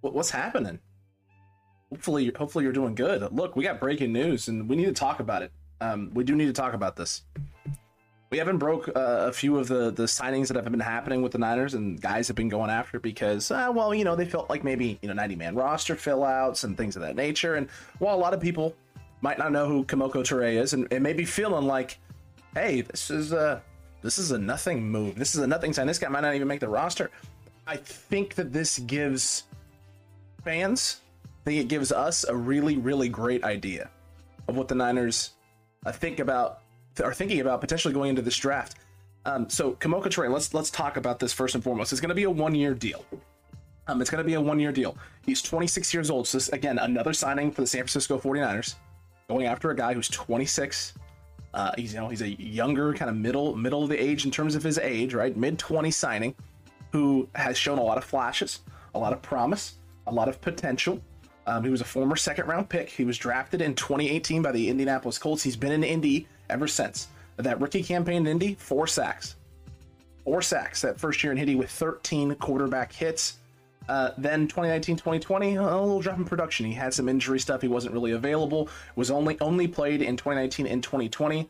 What, what's happening? Hopefully, hopefully you're doing good. Look, we got breaking news, and we need to talk about it. Um, we do need to talk about this. We haven't broke uh, a few of the the signings that have been happening with the Niners, and guys have been going after because, uh, well, you know, they felt like maybe you know 90 man roster fill outs and things of that nature. And while a lot of people might not know who Kemoko Turay is, and, and maybe feeling like, hey, this is a this is a nothing move. This is a nothing sign. This guy might not even make the roster. I think that this gives fans, I think it gives us a really, really great idea of what the Niners uh, think about, are thinking about potentially going into this draft. Um, so Kemoko Turay, let's let's talk about this first and foremost. It's going to be a one-year deal. Um, it's going to be a one-year deal. He's 26 years old. So this, again, another signing for the San Francisco 49ers, going after a guy who's 26. Uh, he's you know he's a younger kind of middle middle of the age in terms of his age, right? Mid 20 signing who has shown a lot of flashes, a lot of promise, a lot of potential. Um, he was a former second round pick. He was drafted in 2018 by the Indianapolis Colts. He's been in Indy ever since. That rookie campaign in Indy, four sacks. Four sacks that first year in Indy with 13 quarterback hits. Uh, then 2019 2020 a little drop in production he had some injury stuff he wasn't really available was only only played in 2019 and 2020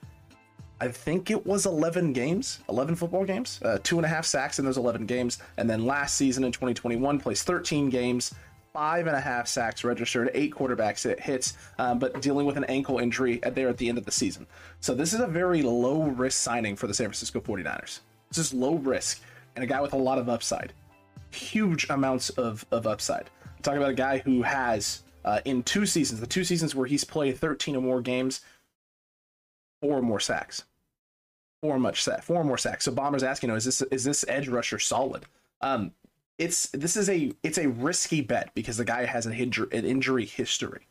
I think it was 11 games, 11 football games, uh, two and a half sacks in those 11 games. And then last season in 2021, plays 13 games, five and a half sacks registered, eight quarterbacks hits, um, but dealing with an ankle injury at there at the end of the season. So this is a very low risk signing for the San Francisco 49ers. This is low risk and a guy with a lot of upside, huge amounts of, of upside. I'm talking about a guy who has uh, in two seasons, the two seasons where he's played 13 or more games, four more sacks four much four more sacks. So Bomber's asking, you know, is this is this edge rusher solid? Um, it's this is a it's a risky bet because the guy has an injury an injury history.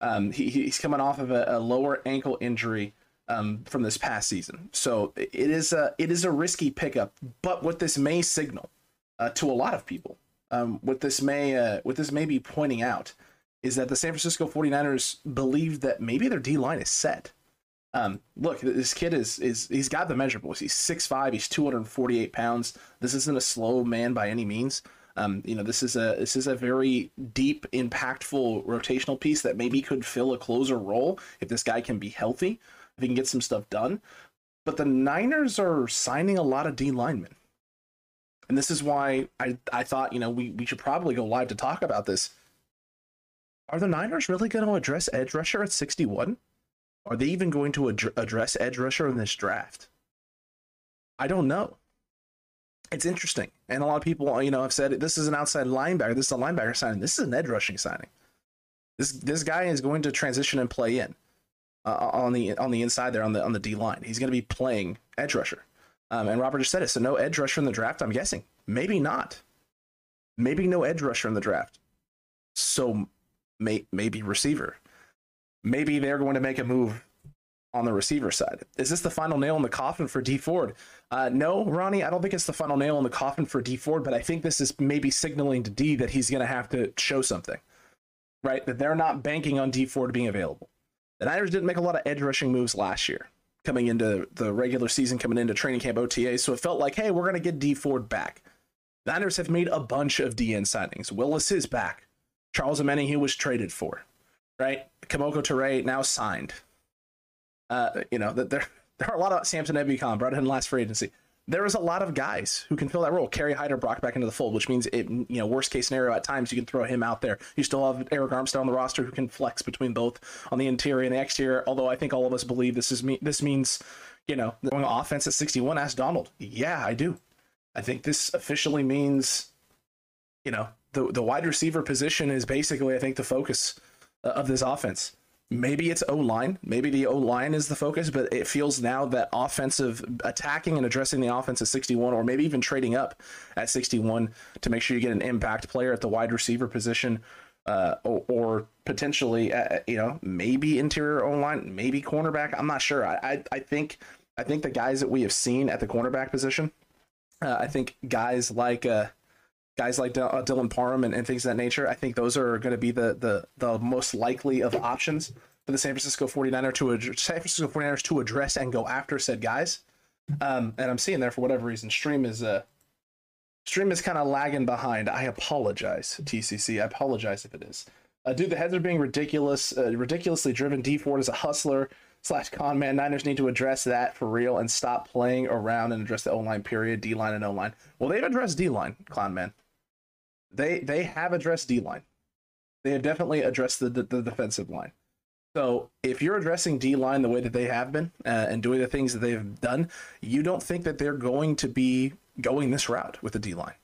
Um, he, he's coming off of a, a lower ankle injury um, from this past season, so it is a it is a risky pickup. But what this may signal uh, to a lot of people, um, what this may uh, what this may be pointing out, is that the San Francisco 49ers believe that maybe their D line is set. Um, look, this kid is is he's got the measurables. He's 6'5", he's 248 pounds. This isn't a slow man by any means. Um, you know, this is a this is a very deep, impactful rotational piece that maybe could fill a closer role if this guy can be healthy, if he can get some stuff done. But the Niners are signing a lot of D linemen. And this is why I, I thought, you know, we, we should probably go live to talk about this. Are the Niners really going to address edge rusher at 61? Are they even going to ad- address edge rusher in this draft? I don't know. It's interesting. And a lot of people, you know, have said this is an outside linebacker. This is a linebacker signing. This is an edge rushing signing. This this guy is going to transition and play in uh, on the on the inside there on the on the D line. He's going to be playing edge rusher. Um, and Robert just said it. So no edge rusher in the draft. I'm guessing maybe not. Maybe no edge rusher in the draft. So may, maybe receiver. Maybe they're going to make a move on the receiver side. Is this the final nail in the coffin for D Ford? Uh, no, Ronnie, I don't think it's the final nail in the coffin for D Ford, but I think this is maybe signaling to D that he's going to have to show something, right? That they're not banking on D Ford being available. The Niners didn't make a lot of edge rushing moves last year, coming into the regular season, coming into training camp OTA. So it felt like, hey, we're going to get D Ford back. The Niners have made a bunch of DN signings. Willis is back. Charles Omenihu was traded for, right? Kemoko Turay now signed. Uh, you know, that there there are a lot of Samson Ebukam brought in last free agency. There is a lot of guys who can fill that role. Kerry Hyder Brock back into the fold, which means it, you know, worst case scenario at times you can throw him out there. You still have Arik Armstead on the roster who can flex between both on the interior and the exterior. Although I think all of us believe this is me. This means, you know, going offense at 61. Ask Donald. Yeah, I do. I think this officially means, you know, the the wide receiver position is basically I think the focus of this offense maybe it's O line. Maybe the O line is the focus, but it feels now that offensive attacking and addressing the offense at 61, or maybe even trading up at 61 to make sure you get an impact player at the wide receiver position, uh, or, or, potentially, uh, you know, maybe interior O line, maybe cornerback. I'm not sure. I, I, I think I think the guys that we have seen at the cornerback position, uh, I think guys like uh, guys like D- uh, Dylan Parham and, and, things of that nature, I think those are going to be the, the the most likely of options for the San Francisco 49er to ad- San Francisco 49ers to address and go after said guys. Um, and I'm seeing there for whatever reason, stream is uh stream is kind of lagging behind. I apologize, TCC. I apologize if it is. Uh, dude, the heads are being ridiculous, uh, ridiculously driven. D Ford is a hustler slash con man. Niners need to address that for real and stop playing around and address the O line period, D line and O line. Well, they've addressed D line, Clown Man they they have addressed D line. They have definitely addressed the, the, the defensive line. So if you're addressing D line the way that they have been uh, and doing the things that they've done, you don't think that they're going to be going this route with the D line.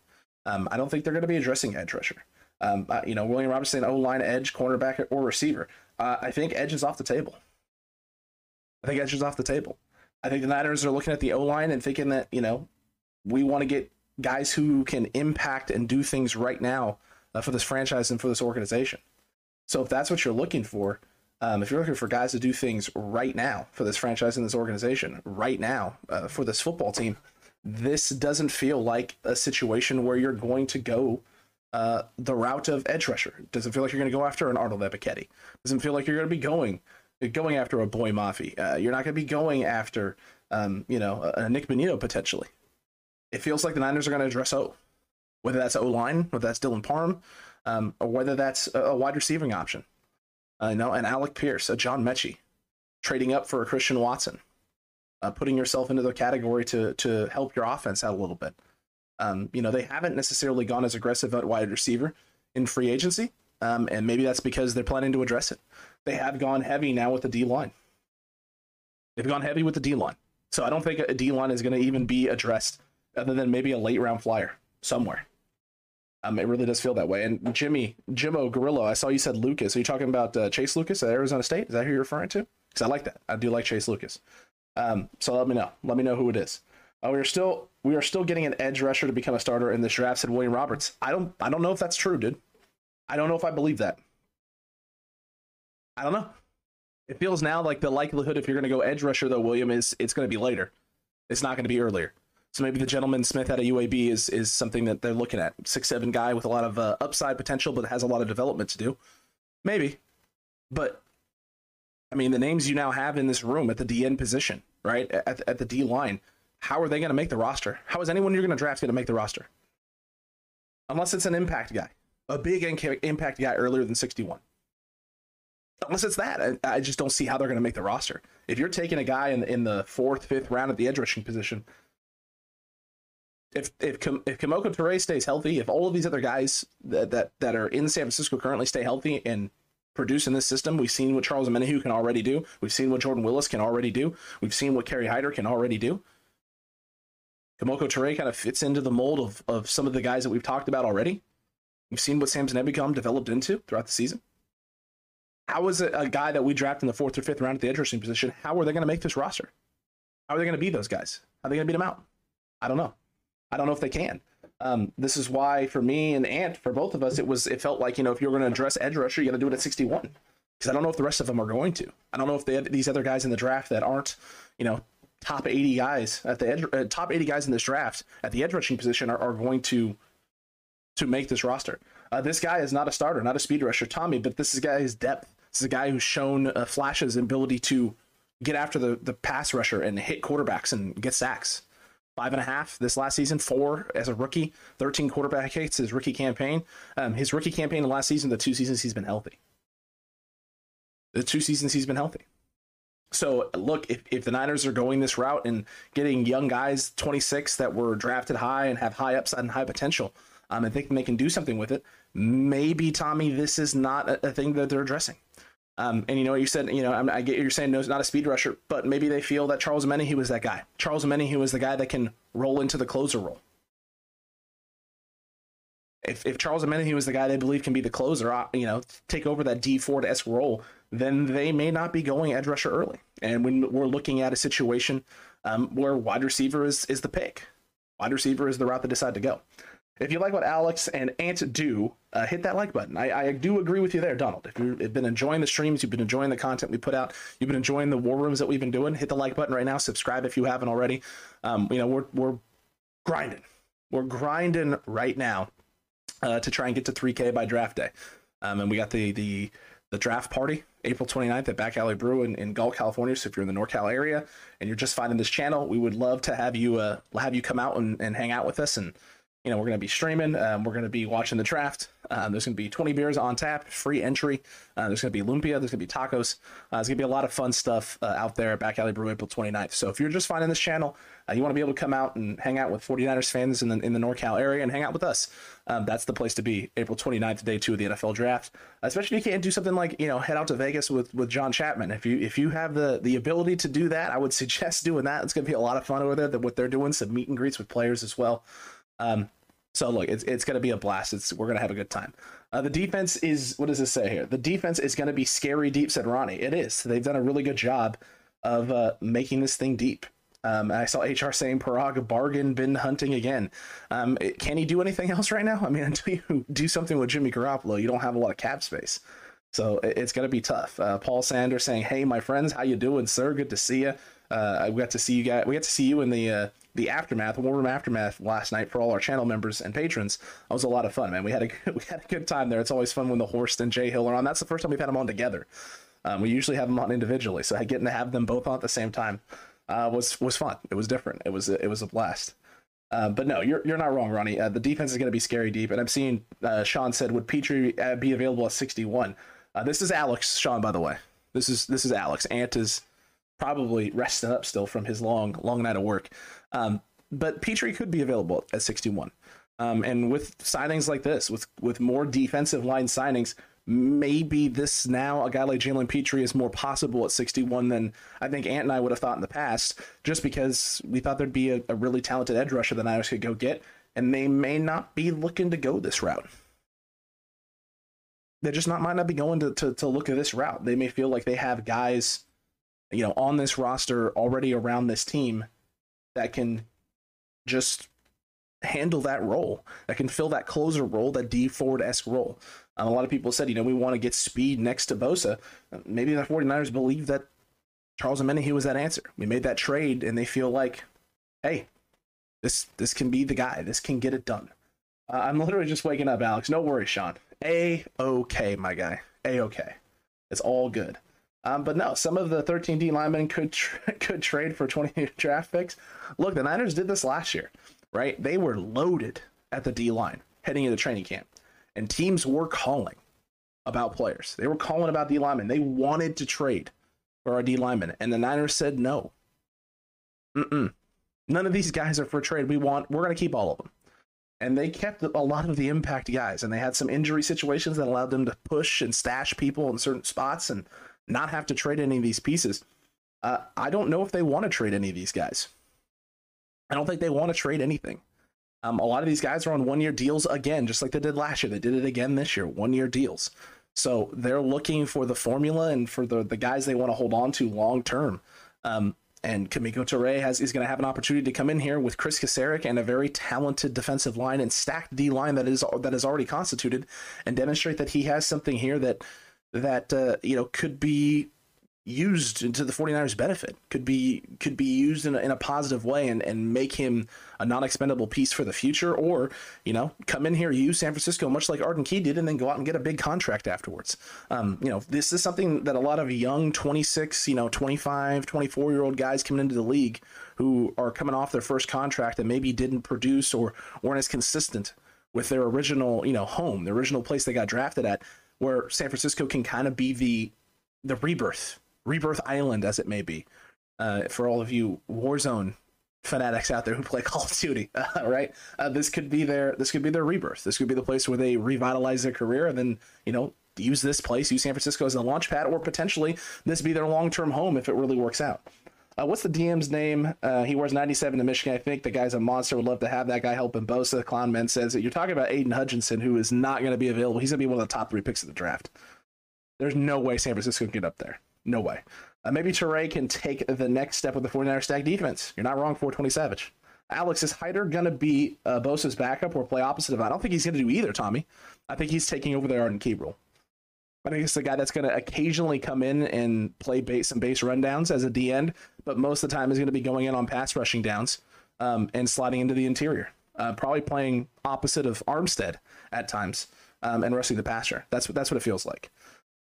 Um, I don't think they're going to be addressing edge rusher. Um, uh, you know, William Robertson, O line, edge, cornerback, or receiver. Uh, I think edge is off the table. I think edge is off the table. I think the Niners are looking at the O line and thinking that you know we want to get guys who can impact and do things right now uh, for this franchise and for this organization. So if that's what you're looking for, um, if you're looking for guys to do things right now for this franchise and this organization, right now uh, for this football team, this doesn't feel like a situation where you're going to go uh, the route of edge rusher. Doesn't feel like you're going to go after an Arnold Ebiketie. Doesn't feel like you're going to be going going after a Boye Mafe. Uh, you're not going to be going after um, you know a, a Nik Bonitto potentially it feels like the Niners are going to address O, whether that's O line, whether that's Dylan Parham, um, or whether that's a, wide receiving option. Uh, you know, an Alec Pierce, a John Metchie, trading up for a Christian Watson, uh, putting yourself into the category to to help your offense out a little bit. Um, you know, they haven't necessarily gone as aggressive at wide receiver in free agency, um, and maybe that's because they're planning to address it. They have gone heavy now with the D line. They've gone heavy with the D line, so I don't think a D line is going to even be addressed other than maybe a late round flyer somewhere. Um, it really does feel that way. And Jimmy, Jimmo Gorillo, I saw you said Lucas. Are you talking about uh, Chase Lucas at Arizona State? Is that who you're referring to? Because I like that. I do like Chase Lucas. Um, so let me know. Let me know who it is. Uh, we are still we are still getting an edge rusher to become a starter in this draft. Said William Roberts. I don't I don't know if that's true, dude. I don't know if I believe that. I don't know. It feels now like the likelihood if you're going to go edge rusher though, William is it's going to be later. It's not going to be earlier. So maybe the gentleman Smith out of UAB is is something that they're looking at. Six seven guy with a lot of uh, upside potential, but has a lot of development to do. Maybe, but I mean the names you now have in this room at the DN position, right at at the D line. How are they going to make the roster? How is anyone you're going to draft going to make the roster? Unless it's an impact guy, a big impact guy earlier than 61 unless it's that. I, I, just don't see how they're going to make the roster. If you're taking a guy in, in the fourth, fifth round at the edge rushing position, if if if Kemoko Turay stays healthy, if all of these other guys that, that that are in San Francisco currently stay healthy and produce in this system, we've seen what Charles Omenihu can already do. We've seen what Jordan Willis can already do. We've seen what Kerry Hyder can already do. Kemoko Turay kind of fits into the mold of, of some of the guys that we've talked about already. We've seen what Samson Ebukam developed into throughout the season. How is a, a guy that we draft in the fourth or fifth round at the interesting position? How are they going to make this roster? How are they going to be those guys? How are they going to beat them out? I don't know. I don't know if they can. Um, this is why, for me and Ant, for both of us, it was it felt like you know if you're going to address edge rusher, you got to do it at 61 because I don't know if the rest of them are going to. I don't know if they these other guys in the draft that aren't you know top 80 guys at the edge, uh, top 80 guys in this draft at the edge rushing position are, are going to to make this roster. Uh, this guy is not a starter, not a speed rusher, Tommy, but this is guy who's depth. This is a guy who's shown uh, flashes and ability to get after the, the pass rusher and hit quarterbacks and get sacks. Five and a half this last season, four as a rookie, 13 quarterback hits his rookie campaign. Um, his rookie campaign the last season, the two seasons he's been healthy. The two seasons he's been healthy. So look, if, if the Niners are going this route and getting young guys, 26 that were drafted high and have high upside and high potential, um, and thinking they can do something with it, maybe Tommy, this is not a, a thing that they're addressing. Um, and you know what you said, you know, I, I get you're saying no, it's not a speed rusher, but maybe they feel that Charles Omenihu was that guy. Charles Omenihu was the guy that can roll into the closer role. If, if Charles Omenihu was the guy they believe can be the closer, you know, take over that Dee Ford esque role, then they may not be going edge rusher early. And when we're looking at a situation um, where wide receiver is, is the pick, wide receiver is the route they decide to go. If you like what Alex and Ant do, uh, hit that like button. I, I, do agree with you there, Donald. If you've been enjoying the streams, you've been enjoying the content we put out, you've been enjoying the war rooms that we've been doing, hit the like button right now. Subscribe if you haven't already. Um, you know, we're we're grinding. We're grinding right now uh, to try and get to 3K by draft day. Um, and we got the the the draft party April 29th at Back Alley Brew in, in California. So if you're in the NorCal area and you're just finding this channel, we would love to have you uh, have you come out and, and hang out with us and you know, we're going to be streaming. Um, we're going to be watching the draft. Um, there's going to be 20 beers on tap, free entry. Uh, there's going to be lumpia. There's going to be tacos. Uh, there's going to be a lot of fun stuff uh, out there at Back Alley Brew April 29th. So if you're just finding this channel, uh, you want to be able to come out and hang out with 49ers fans in the, in the NorCal area and hang out with us. Um, that's the place to be. April 29th, day two of the NFL draft. Especially if you can't do something like, you know, head out to Vegas with, with John Chapman. If you if you have the, the ability to do that, I would suggest doing that. It's going to be a lot of fun over there. That what they're doing, some meet and greets with players as well. Um, so look, it's it's gonna be a blast. It's we're gonna have a good time. Uh, the defense is what does this say here? The defense is gonna be scary deep, said Ronnie. It is. They've done a really good job of uh, making this thing deep. Um, I saw HR saying Paraag bargain bin hunting again. Um, can he do anything else right now? I mean, until you do something with Jimmy Garoppolo, you don't have a lot of cap space. So it's going to be tough. Uh, Paul Sanders saying, "Hey, my friends, how you doing, sir? Good to see you. Uh, I got to see you guys. We got to see you in the uh, the aftermath, war room aftermath last night for all our channel members and patrons. That was a lot of fun, man. We had a we had a good time there. It's always fun when the Horst and Jay Hill are on. That's the first time we've had them on together. Um, we usually have them on individually, so getting to have them both on at the same time uh, was was fun. It was different. It was it was a blast. Uh, but no, you're you're not wrong, Ronnie. Uh, the defense is going to be scary deep, and I'm seeing uh, Sean said would Pitre uh, be available at 61. Uh, this is Alex Sean, by the way. This is this is Alex. Ant is probably resting up still from his long long night of work. Um, but Pitre could be available at 61. Um, and with signings like this, with with more defensive line signings, maybe this now a guy like Jalen Pitre is more possible at 61 than I think Ant and I would have thought in the past, just because we thought there'd be a, a really talented edge rusher that Niners could go get, and they may not be looking to go this route. They just not might not be going to, to, to look at this route. They may feel like they have guys, you know, on this roster already around this team that can just handle that role, that can fill that closer role, that D Ford esque role. Um, a lot of people said, you know, we want to get speed next to Bosa. Maybe the 49ers believe that Charles Omenihu was that answer. We made that trade and they feel like, hey, this this can be the guy. This can get it done. Uh, I'm literally just waking up, Alex. No worries, Sean. A okay, my guy. A okay. It's all good. Um, but no, some of the 13D linemen could tra- could trade for 20 draft picks. Look, the Niners did this last year, right? They were loaded at the D line heading into training camp, and teams were calling about players. They were calling about D linemen. They wanted to trade for our D linemen, and the Niners said no. Mm-mm. None of these guys are for trade. We want. We're going to keep all of them. And they kept a lot of the impact guys, and they had some injury situations that allowed them to push and stash people in certain spots and not have to trade any of these pieces. Uh, I don't know if they want to trade any of these guys. I don't think they want to trade anything. Um, a lot of these guys are on one year deals again, just like they did last year. They did it again this year, one year deals. So they're looking for the formula and for the, the guys they want to hold on to long term. Um, and Kemoko Turay has is going to have an opportunity to come in here with Chris Kocurek and a very talented defensive line and stacked D line that is that is already constituted, and demonstrate that he has something here that that uh, you know could be used into the 49ers benefit could be could be used in a, in a positive way and, and make him a non-expendable piece for the future or you know come in here use san francisco much like arden key did and then go out and get a big contract afterwards. Um, you know this is something that a lot of young 26 you know 25 24 year old guys coming into the league who are coming off their first contract and maybe didn't produce or weren't as consistent with their original you know home the original place they got drafted at where san francisco can kind of be the the rebirth Rebirth Island, as it may be, uh, for all of you Warzone fanatics out there who play Call of Duty, right? Uh, this could be their this could be their rebirth. This could be the place where they revitalize their career and then you know use this place, use San Francisco as a launch pad, or potentially this be their long term home if it really works out. Uh, what's the DM's name? Uh, he wears 97 to Michigan. I think the guy's a monster. Would love to have that guy helping Bosa. Clown Man says that you're talking about Aidan Hutchinson, who is not going to be available. He's going to be one of the top three picks of the draft. There's no way San Francisco can get up there. No way. Uh, maybe Turay can take the next step with the 49er stack defense. You're not wrong, 420 Savage. Alex, is Hyder going to be uh, Bosa's backup or play opposite of that? I don't think he's going to do either, Tommy. I think he's taking over the Arden Key role. I guess the guy that's going to occasionally come in and play base some base rundowns as a D end, but most of the time is going to be going in on pass rushing downs um, and sliding into the interior. Uh, probably playing opposite of Armstead at times um, and rushing the passer. That's what that's what it feels like.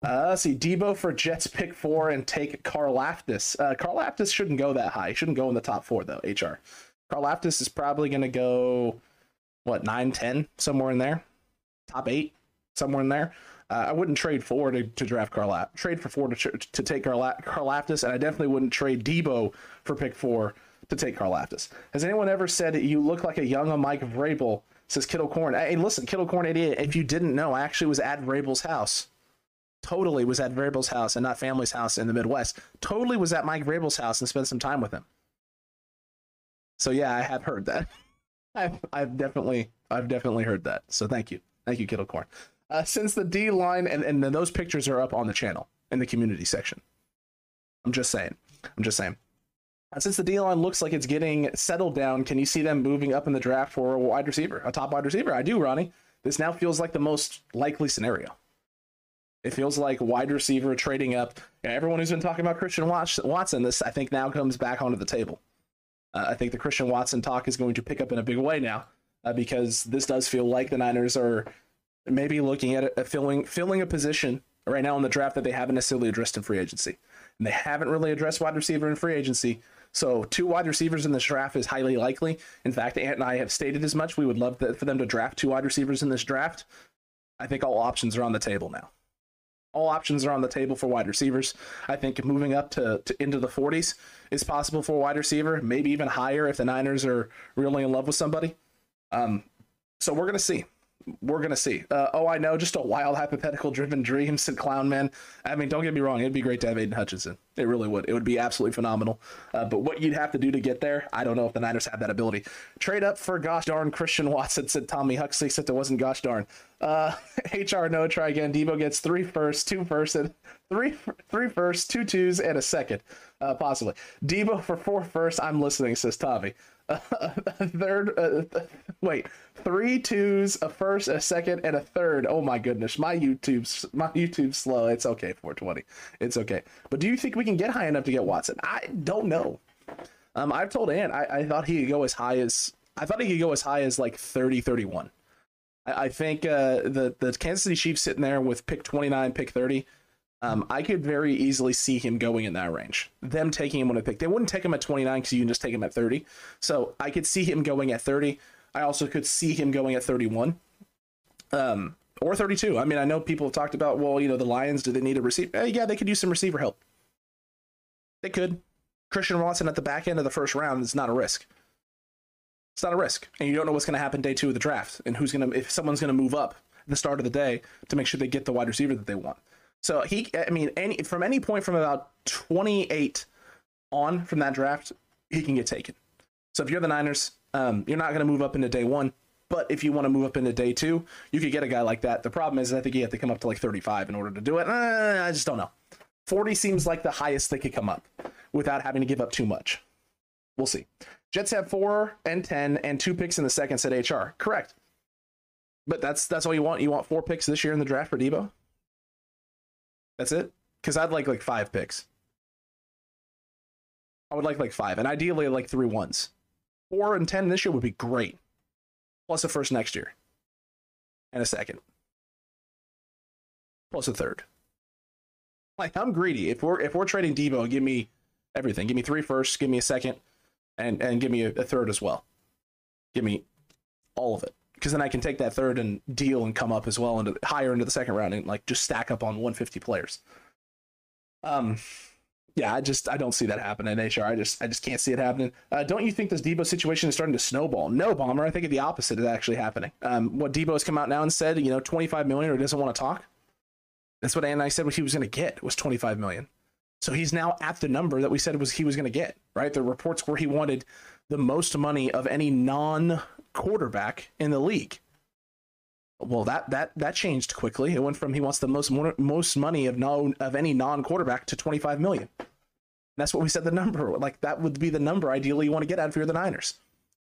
Uh, let's see, Deebo for Jets pick four and take Karlaftis. Uh, Karlaftis shouldn't go that high. He Shouldn't go in the top four though. HR. Karlaftis is probably going to go what nine, ten, somewhere in there. Top eight, somewhere in there. Uh, I wouldn't trade four to, to draft Karlaftis. Trade for four to, to take Karla- Karlaftis, and I definitely wouldn't trade Debo for pick four to take Karlaftis. Has anyone ever said you look like a young Mike Vrabel? Says Kittle Corn. Hey, listen, Kittle Corn idiot. If you didn't know, I actually was at Vrabel's house totally was at Vrabel's house and not family's house in the Midwest. Totally was at Mike Vrabel's house and spent some time with him. So yeah, I have heard that. I've, I've definitely I've definitely heard that. So thank you, thank you, Kittle Corn. Uh, since the D line and and those pictures are up on the channel in the community section. I'm just saying. I'm just saying. Uh, since the D line looks like it's getting settled down, can you see them moving up in the draft for a wide receiver, a top wide receiver? I do, Ronnie. This now feels like the most likely scenario. It feels like wide receiver trading up. Everyone who's been talking about Christian Watson, this I think now comes back onto the table. Uh, I think the Christian Watson talk is going to pick up in a big way now uh, because this does feel like the Niners are maybe looking at a, filling filling a position right now in the draft that they haven't necessarily addressed in free agency, and they haven't really addressed wide receiver in free agency. So two wide receivers in this draft is highly likely. In fact, Ant and I have stated as much. We would love for them to draft two wide receivers in this draft. I think all options are on the table now all options are on the table for wide receivers. I think moving up to, to into the 40s is possible for a wide receiver, maybe even higher if the Niners are really in love with somebody. Um, so we're gonna see we're gonna see. Uh, oh, I know, just a wild hypothetical driven dream, said Clown Man. I mean, don't get me wrong, it'd be great to have Aidan Hutchinson. It really would. It would be absolutely phenomenal. Uh, but what you'd have to do to get there, I don't know if the Niners have that ability. Trade up for gosh darn Christian Watson, said Tommy Huxley, except it wasn't gosh darn. Uh, HR no, try again. Deebo gets three firsts, two firsts, and three three firsts, two twos, and a second, uh, possibly. Deebo for four firsts. I'm listening, says Tommy. A third. Uh, wait, three twos, a first, a second, and a third. Oh my goodness, my YouTube's my YouTube's slow. It's okay, 420. It's okay. But do you think we can get high enough to get Watson? I don't know. Um, I've told Ant I, I thought he could go as high as I thought he could go as high as like 30, 31. I, I think uh, the the Kansas City Chiefs sitting there with pick 29, pick 30 um, I could very easily see him going in that range. Them taking him when I pick. They wouldn't take him at 29 because you can just take him at 30. So I could see him going at 30. I also could see him going at 31. Um, or 32. I mean, I know people have talked about, well, you know, the Lions, do they need a receiver? Eh, yeah, they could use some receiver help. They could. Christian Watson at the back end of the first round is not a risk. It's not a risk. And you don't know what's going to happen day two of the draft and who's going to, if someone's going to move up the start of the day to make sure they get the wide receiver that they want. So he, I mean, any from any point from about 28 on from that draft, he can get taken. So if you're the Niners, um, you're not going to move up into day one. But if you want to move up into day two, you could get a guy like that. The problem is, I think you have to come up to like 35 in order to do it. Uh, I just don't know. 40 seems like the highest they could come up without having to give up too much. We'll see. Jets have four and 10 and two picks in the second set HR. Correct. But that's that's all you want. You want four picks this year in the draft for Deebo. That's it. Because I'd like like five picks. I would like like five, and ideally like three ones. Four and ten this year would be great. Plus a first next year, and a second, plus a third. Like I'm greedy. If we're if we're trading Deebo, give me everything. Give me three firsts. Give me a second, and and give me a, a third as well. Give me all of it because then I can take that third and deal and come up as well into higher into the second round and like just stack up on 150 players. Um, yeah, I just I don't see that happening in HR. I just I just can't see it happening. Uh, don't you think this Deebo situation is starting to snowball? No, bomber. I think the opposite is actually happening. Um, what Deebo has come out now and said, you know, 25 million or doesn't want to talk. That's what Anna said what he was going to get was 25 million. So he's now at the number that we said was he was going to get. Right, the reports where he wanted the most money of any non quarterback in the league. Well, that that that changed quickly. It went from he wants the most most money of no of any non quarterback to 25 million. That's what we said the number. Like that would be the number ideally you want to get out if you're the Niners.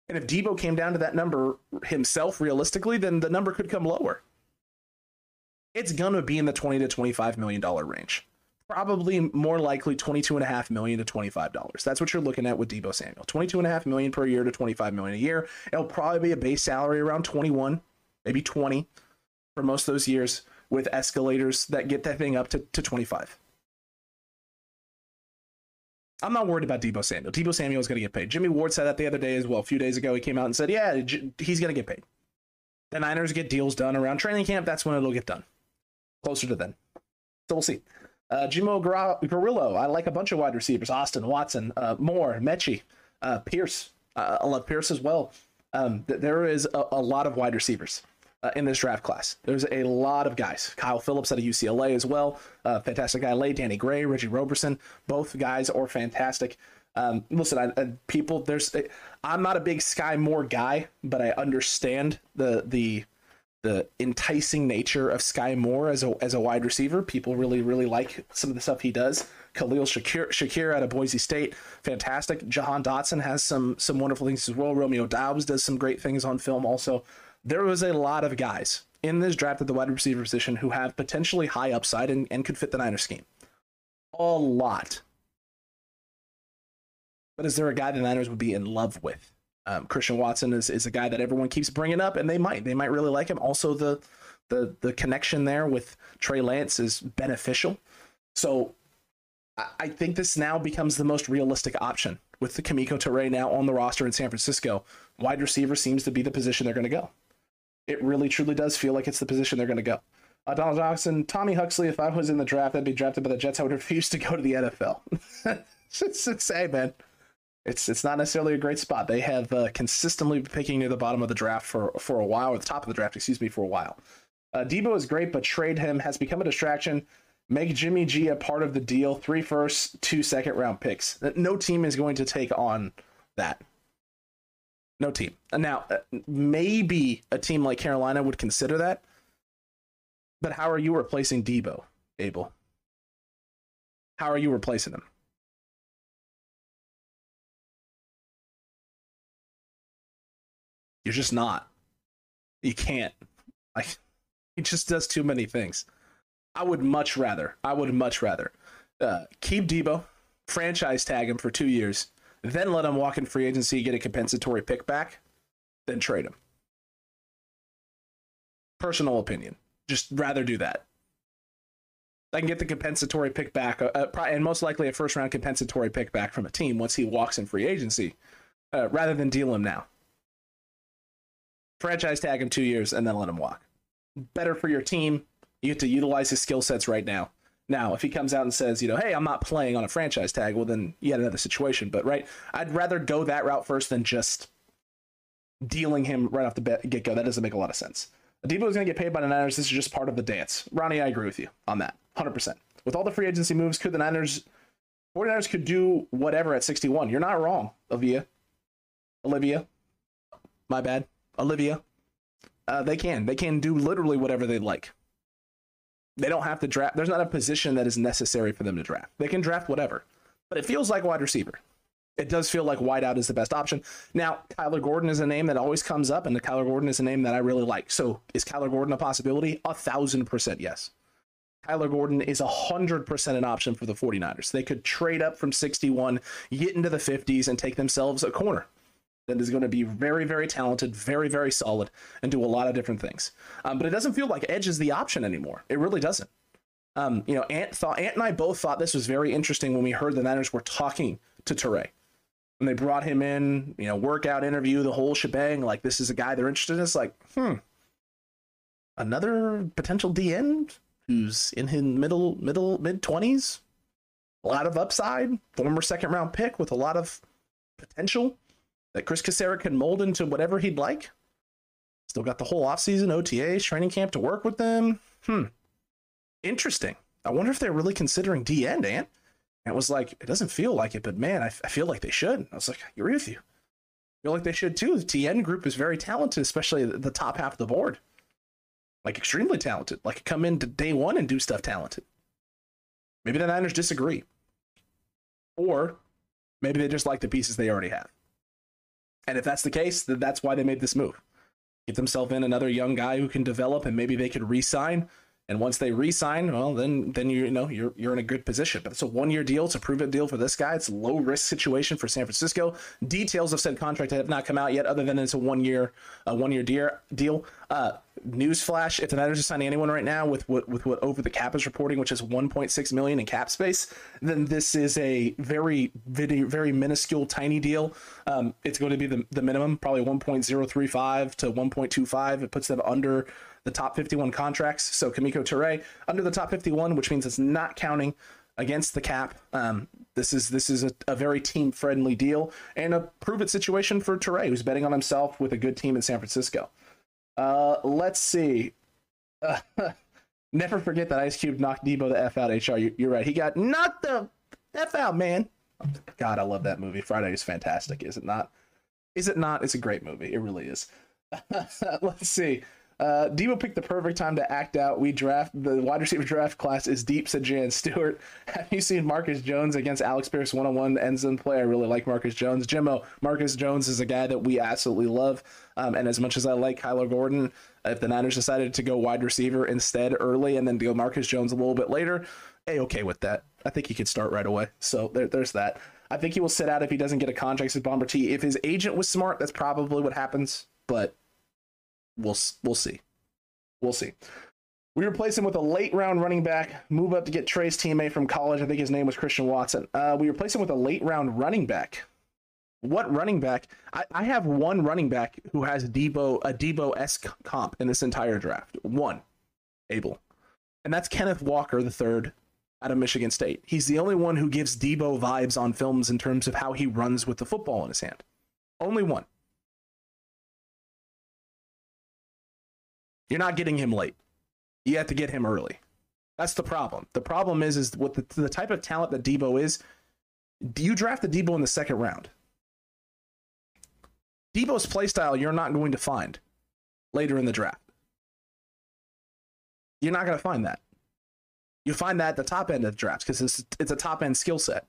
And if Deebo came down to that number himself realistically, then the number could come lower. It's gonna be in the 20 to 25 million dollar range. Probably more likely 22 and a half million to 25 dollars. That's what you're looking at with debo Samuel. 22 and a half million per year to 25 million a year. It'll probably be a base salary around 21, maybe 20 for most of those years with escalators that get that thing up to, to 25. I'm not worried about Deebo Samuel. Deebo Samuel is going to get paid. Jimmy Ward said that the other day as well. A few days ago, he came out and said, "Yeah, he's going to get paid." The Niners get deals done around training camp. That's when it'll get done. Closer to then. So we'll see. Uh, Jimo Grillo. I like a bunch of wide receivers. Austin Watson, uh, Moore, Metchie, uh, Pierce. Uh, I love Pierce as well. Um, th- there is a, a, lot of wide receivers uh, in this draft class. There's a lot of guys. Kyle Phillips out of UCLA as well. Uh, fantastic guy. Lay Danny Gray, Reggie Roberson. Both guys are fantastic. Um, listen, I, I, people, there's. I'm not a big Skyy Moore guy, but I understand the the the enticing nature of Skyy Moore as a as a wide receiver. People really really like some of the stuff he does. Khalil Shakir, Shakir out of Boise State, fantastic. Jahan Dotson has some some wonderful things as well. Romeo Doubs does some great things on film also there was a lot of guys in this draft at the wide receiver position who have potentially high upside and, and could fit the Niners scheme. A lot. But is there a guy the Niners would be in love with? Um, Christian Watson is, is a guy that everyone keeps bringing up, and they might they might really like him. Also, the the the connection there with Trey Lance is beneficial. So I, think this now becomes the most realistic option with the Kemoko Turay now on the roster in San Francisco. Wide receiver seems to be the position they're going to go it really truly does feel like it's the position they're going to go. Uh, Donald Jackson, Tommy Huxley, if I was in the draft, I'd be drafted by the Jets. I would refuse to go to the NFL. it's, hey, man, it's it's not necessarily a great spot. They have uh, consistently been picking near the bottom of the draft for for a while, or the top of the draft, excuse me, for a while. Uh, Deebo is great, but trade him has become a distraction. Make Jimmy G a part of the deal. Three first, two second round picks. No team is going to take on that. No team. Now, uh, maybe a team like Carolina would consider that. But how are you replacing Deebo, Abel? How are you replacing him? You're just not. You can't. Like, he just does too many things. I would much rather, I would much rather uh, keep Deebo, franchise tag him for two years, then let him walk in free agency, get a compensatory pick back, then trade him. Personal opinion. Just rather do that. I can get the compensatory pick back, uh, uh and most likely a first round compensatory pick back from a team once he walks in free agency, uh, rather than deal him now. Franchise tag him two years and then let him walk. Better for your team. You get to utilize his skill sets right now. Now, if he comes out and says, you know, hey, I'm not playing on a franchise tag, well, then yet another situation. But right, I'd rather go that route first than just dealing him right off the get go. That doesn't make a lot of sense. Deebo is going to get paid by the Niners. This is just part of the dance. Ronnie, I agree with you on that, 100%. With all the free agency moves, could the Niners, 49ers could do whatever at 61. You're not wrong, Olivia. Olivia. My bad. Olivia. Uh, they can. They can do literally whatever they like. They don't have to draft. There's not a position that is necessary for them to draft. They can draft whatever. But it feels like wide receiver. It does feel like wideout is the best option. Now, Kyler Gordon is a name that always comes up, and the Kyler Gordon is a name that I really like. So, is Kyler Gordon a possibility? A thousand percent yes. Kyler Gordon is 100% an option for the 49ers. They could trade up from 61, get into the 50s, and take themselves a corner that is going to be very, very talented, very, very solid, and do a lot of different things. Um, but it doesn't feel like edge is the option anymore. It really doesn't. Um, you know, Ant thought Ant and I both thought this was very interesting when we heard the Niners were talking to Turay. When they brought him in, you know, workout interview, the whole shebang, like this is a guy they're interested in. It's like, hmm, another potential D DN who's in his middle, middle, mid twenties, a lot of upside, former second round pick with a lot of potential that Chris Kocurek can mold into whatever he'd like. Still got the whole offseason, OTAs, training camp to work with them. Hmm. Interesting. I wonder if they're really considering D end, Ant. And it was like, it doesn't feel like it, but man, I, f- I feel like they should. I was like, I agree with you. I feel like they should too. The TN group is very talented, especially the top half of the board. Like extremely talented. Like come into day one and do stuff talented. Maybe the Niners disagree. Or maybe they just like the pieces they already have. And if that's the case, then that's why they made this move. Get themselves in another young guy who can develop and maybe they could re-sign. And once they re-sign, well, then then you, know you're you're in a good position. But it's a one-year deal. It's a prove-it deal for this guy. It's a low-risk situation for San Francisco. Details of said contract have not come out yet, other than it's a one-year a one-year deal. Uh, newsflash: If the Niners are signing anyone right now with what with what over the cap is reporting, which is 1.6 million in cap space, then this is a very very very minuscule, tiny deal. Um, it's going to be the the minimum, probably 1.035 to 1.25. It puts them under the top 51 contracts. So Kemoko Turay under the top 51, which means it's not counting against the cap. Um, this is this is a, a very team friendly deal and a prove it situation for Turay, who's betting on himself with a good team in San Francisco. Uh, let's see. Uh, never forget that Ice Cube knocked Deebo the F out. HR, you, you're right. He got knocked the F out, man. God, I love that movie. Friday is fantastic, is it not? Is it not? It's a great movie. It really is. let's see. Uh, Deebo picked the perfect time to act out. We draft the wide receiver draft class is deep, said Jan Stewart. Have you seen Marcus Jones against Alec Pierce one on one ends in play? I really like Marcus Jones. Jimmo, Marcus Jones is a guy that we absolutely love. Um, and as much as I like Kyler Gordon, if the Niners decided to go wide receiver instead early and then go Marcus Jones a little bit later, a okay with that. I think he could start right away. So there, there's that. I think he will sit out if he doesn't get a contract with Bomber T. If his agent was smart, that's probably what happens. But we'll we'll see. We'll see. We replace him with a late round running back. Move up to get Trey's teammate from college. I think his name was Christian Watson. Uh, we replace him with a late round running back. What running back? I, I have one running back who has Deebo a Deebo esque comp in this entire draft. One, Abel, and that's Kenneth Walker the third out of Michigan State. He's the only one who gives Deebo vibes on films in terms of how he runs with the football in his hand. Only one. You're not getting him late. You have to get him early. That's the problem. The problem is, is with the, the type of talent that Deebo is. Do you draft the Deebo in the second round? Deebo's playstyle you're not going to find later in the draft. You're not going to find that. You find that at the top end of the draft because it's it's a top end skill set.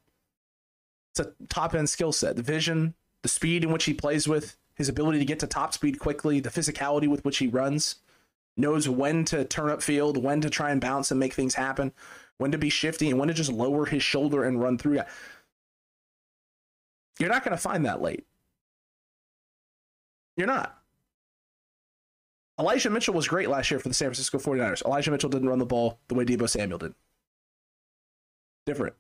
It's a top end skill set. The vision, the speed in which he plays with, his ability to get to top speed quickly, the physicality with which he runs knows when to turn up field, when to try and bounce and make things happen, when to be shifty, and when to just lower his shoulder and run through. You're not going to find that late. You're not. Elijah Mitchell was great last year for the San Francisco 49ers. Elijah Mitchell didn't run the ball the way Deebo Samuel did. Different.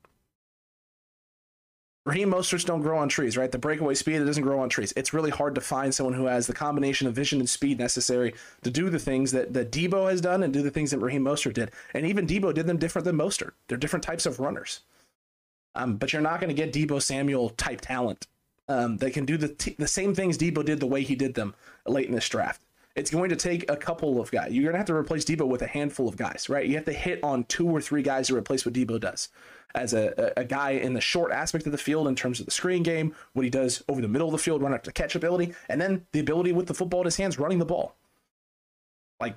Raheem Mosterts don't grow on trees, right? The breakaway speed, it doesn't grow on trees. It's really hard to find someone who has the combination of vision and speed necessary to do the things that, that Deebo has done and do the things that Raheem Mostert did. And even Deebo did them different than Mostert. They're different types of runners. Um, but you're not going to get Deebo Samuel type talent. Um, they can do the, t- the same things Deebo did the way he did them late in this draft. It's going to take a couple of guys. You're going to have to replace Deebo with a handful of guys, right? You have to hit on two or three guys to replace what Deebo does as a, a, guy in the short aspect of the field in terms of the screen game, what he does over the middle of the field, run to catch ability, and then the ability with the football in his hands, running the ball. Like,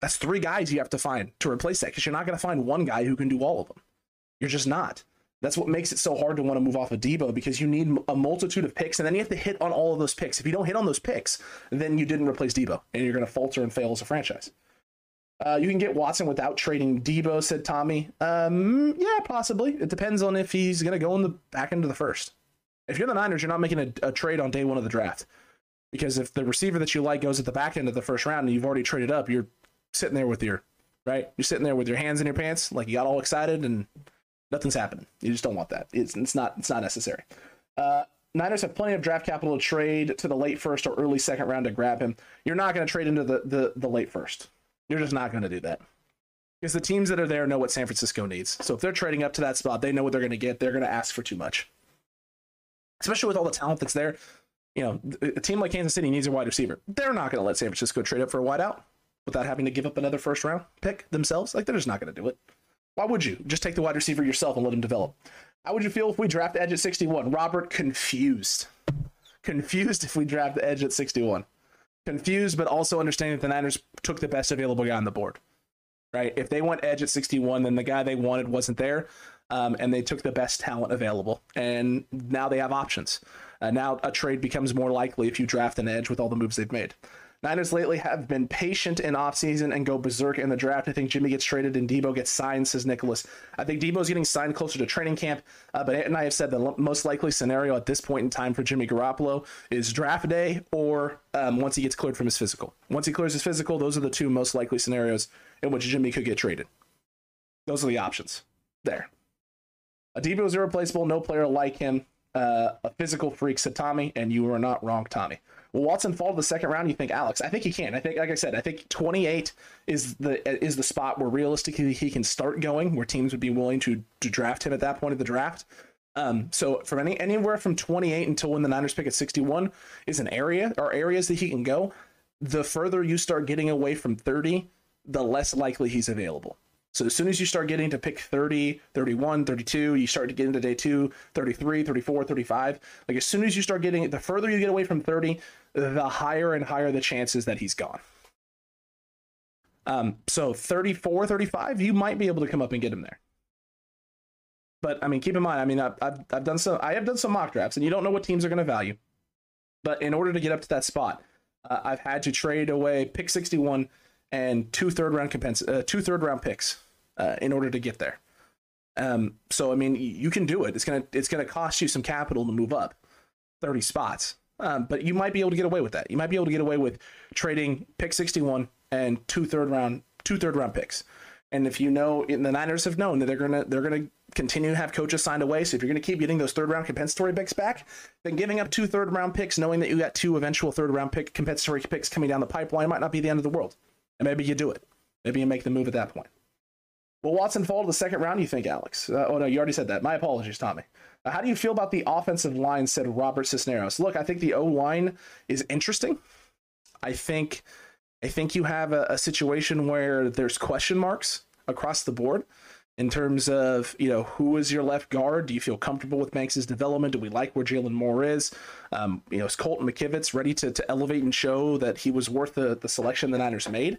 that's three guys you have to find to replace that because you're not going to find one guy who can do all of them. You're just not. That's what makes it so hard to want to move off of Deebo because you need a multitude of picks, and then you have to hit on all of those picks. If you don't hit on those picks, then you didn't replace Deebo, and you're going to falter and fail as a franchise. Uh, you can get Watson without trading Deebo, said Tommy. Um, yeah, possibly. It depends on if he's going to go in the back end of the first. If you're the Niners, you're not making a, a trade on day one of the draft because if the receiver that you like goes at the back end of the first round and you've already traded up, you're sitting there with your right. You're sitting there with your hands in your pants, like you got all excited and nothing's happening. You just don't want that. It's, it's not it's not necessary. Uh, Niners have plenty of draft capital to trade to the late first or early second round to grab him. You're not going to trade into the, the the late first. You're just not going to do that because the teams that are there know what San Francisco needs. So if they're trading up to that spot, they know what they're going to get. They're going to ask for too much, especially with all the talent that's there. You know, a team like Kansas City needs a wide receiver. They're not going to let San Francisco trade up for a wideout without having to give up another first round pick themselves. Like they're just not going to do it. Why would you just take the wide receiver yourself and let him develop? How would you feel if we draft edge at 61? Robert confused. Confused if we draft the edge at 61 confused, but also understanding that the Niners took the best available guy on the board. Right? If they went edge at 61, then the guy they wanted wasn't there, um, and they took the best talent available. And now they have options. Uh, now a trade becomes more likely if you draft an edge with all the moves they've made. Niners lately have been patient in offseason and go berserk in the draft. I think Jimmy gets traded and Deebo gets signed, says Nicholas. I think Deebo's getting signed closer to training camp, uh, but Ant and I have said the most likely scenario at this point in time for Jimmy Garoppolo is draft day or um, once he gets cleared from his physical. Once he clears his physical, those are the two most likely scenarios in which Jimmy could get traded. Those are the options there. Deebo is irreplaceable, no player like him. Uh, a physical freak, said Tommy, and you are not wrong, Tommy. Will Watson fall to the second round? You think Alex? I think he can. I think, like I said, I think 28 is the is the spot where realistically he can start going, where teams would be willing to to draft him at that point of the draft. Um, so from any anywhere from 28 until when the Niners pick at 61 is an area or areas that he can go. The further you start getting away from 30, the less likely he's available. So as soon as you start getting to pick 30, 31, 32, you start to get into day two, 33, 34, 35. Like as soon as you start getting, the further you get away from 30, the higher and higher the chances that he's gone. Um, so 34, 35, you might be able to come up and get him there. But I mean, keep in mind, I mean, I've, I've, I've done some, I have done some mock drafts, and you don't know what teams are going to value. But in order to get up to that spot, uh, I've had to trade away pick 61 and two third round compens- uh, two third round picks uh, in order to get there. Um, so I mean, you can do it. It's gonna it's gonna cost you some capital to move up thirty spots, um, but you might be able to get away with that. You might be able to get away with trading pick sixty one and two third round two third round picks. And if you know, in the Niners have known that they're gonna they're gonna continue to have coaches signed away. So if you're gonna keep getting those third round compensatory picks back, then giving up two third round picks, knowing that you got two eventual third round pick compensatory picks coming down the pipeline, might not be the end of the world. And maybe you do it. Maybe you make the move at that point. Will Watson fall to the second round, you think, Alex? Uh, oh, no, you already said that. My apologies, Tommy. Uh, how do you feel about the offensive line, said Robert Cisneros? Look, I think the O line is interesting. I think I think you have a, a, situation where there's question marks across the board in terms of, you know, who is your left guard? Do you feel comfortable with Banks's development? Do we like where Jaylon Moore is? Um, you know, is Colton McKivitz ready to, to elevate and show that he was worth the, the selection the Niners made?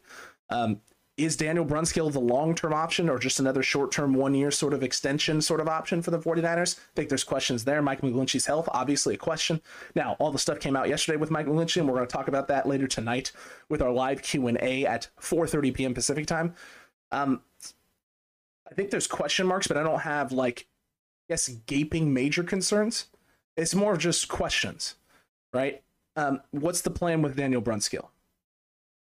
Um, is Daniel Brunskill the long term option or just another short term one year sort of extension sort of option for the 49ers? I think there's questions there. Mike McGlinchey's health, obviously a question. Now, all the stuff came out yesterday with Mike McGlinchey, and we're going to talk about that later tonight with our live Q&A at 4.30 p.m. Pacific time. Um, I think there's question marks, but I don't have like, I guess, gaping major concerns. It's more of just questions, right? Um, what's the plan with Daniel Brunskill?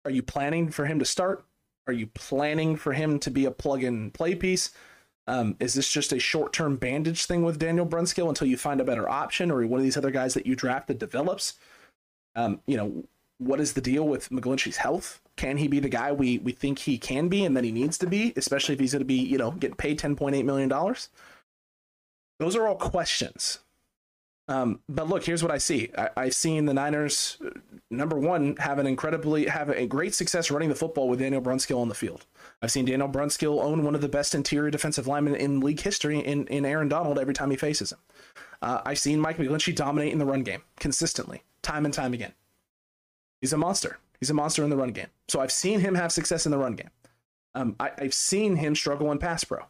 Are you planning for him to start? Are you planning for him to be a plug and play piece? Um, is this just a short term bandage thing with Daniel Brunskill until you find a better option or one of these other guys that you draft that develops? Um, you know, what is the deal with McGlinchey's health? Can he be the guy we, we think he can be and that he needs to be, especially if he's going to be, you know, getting paid $10.8 million? Those are all questions. Um, but look, here's what I see. I, I've seen the Niners, uh, number one, have an incredibly have a great success running the football with Daniel Brunskill on the field. I've seen Daniel Brunskill own one of the best interior defensive linemen in league history in, in Aaron Donald every time he faces him. Uh, I've seen Mike McGlinchey dominate in the run game consistently, time and time again. He's a monster. He's a monster in the run game. So I've seen him have success in the run game. Um, I, I've seen him struggle in pass pro.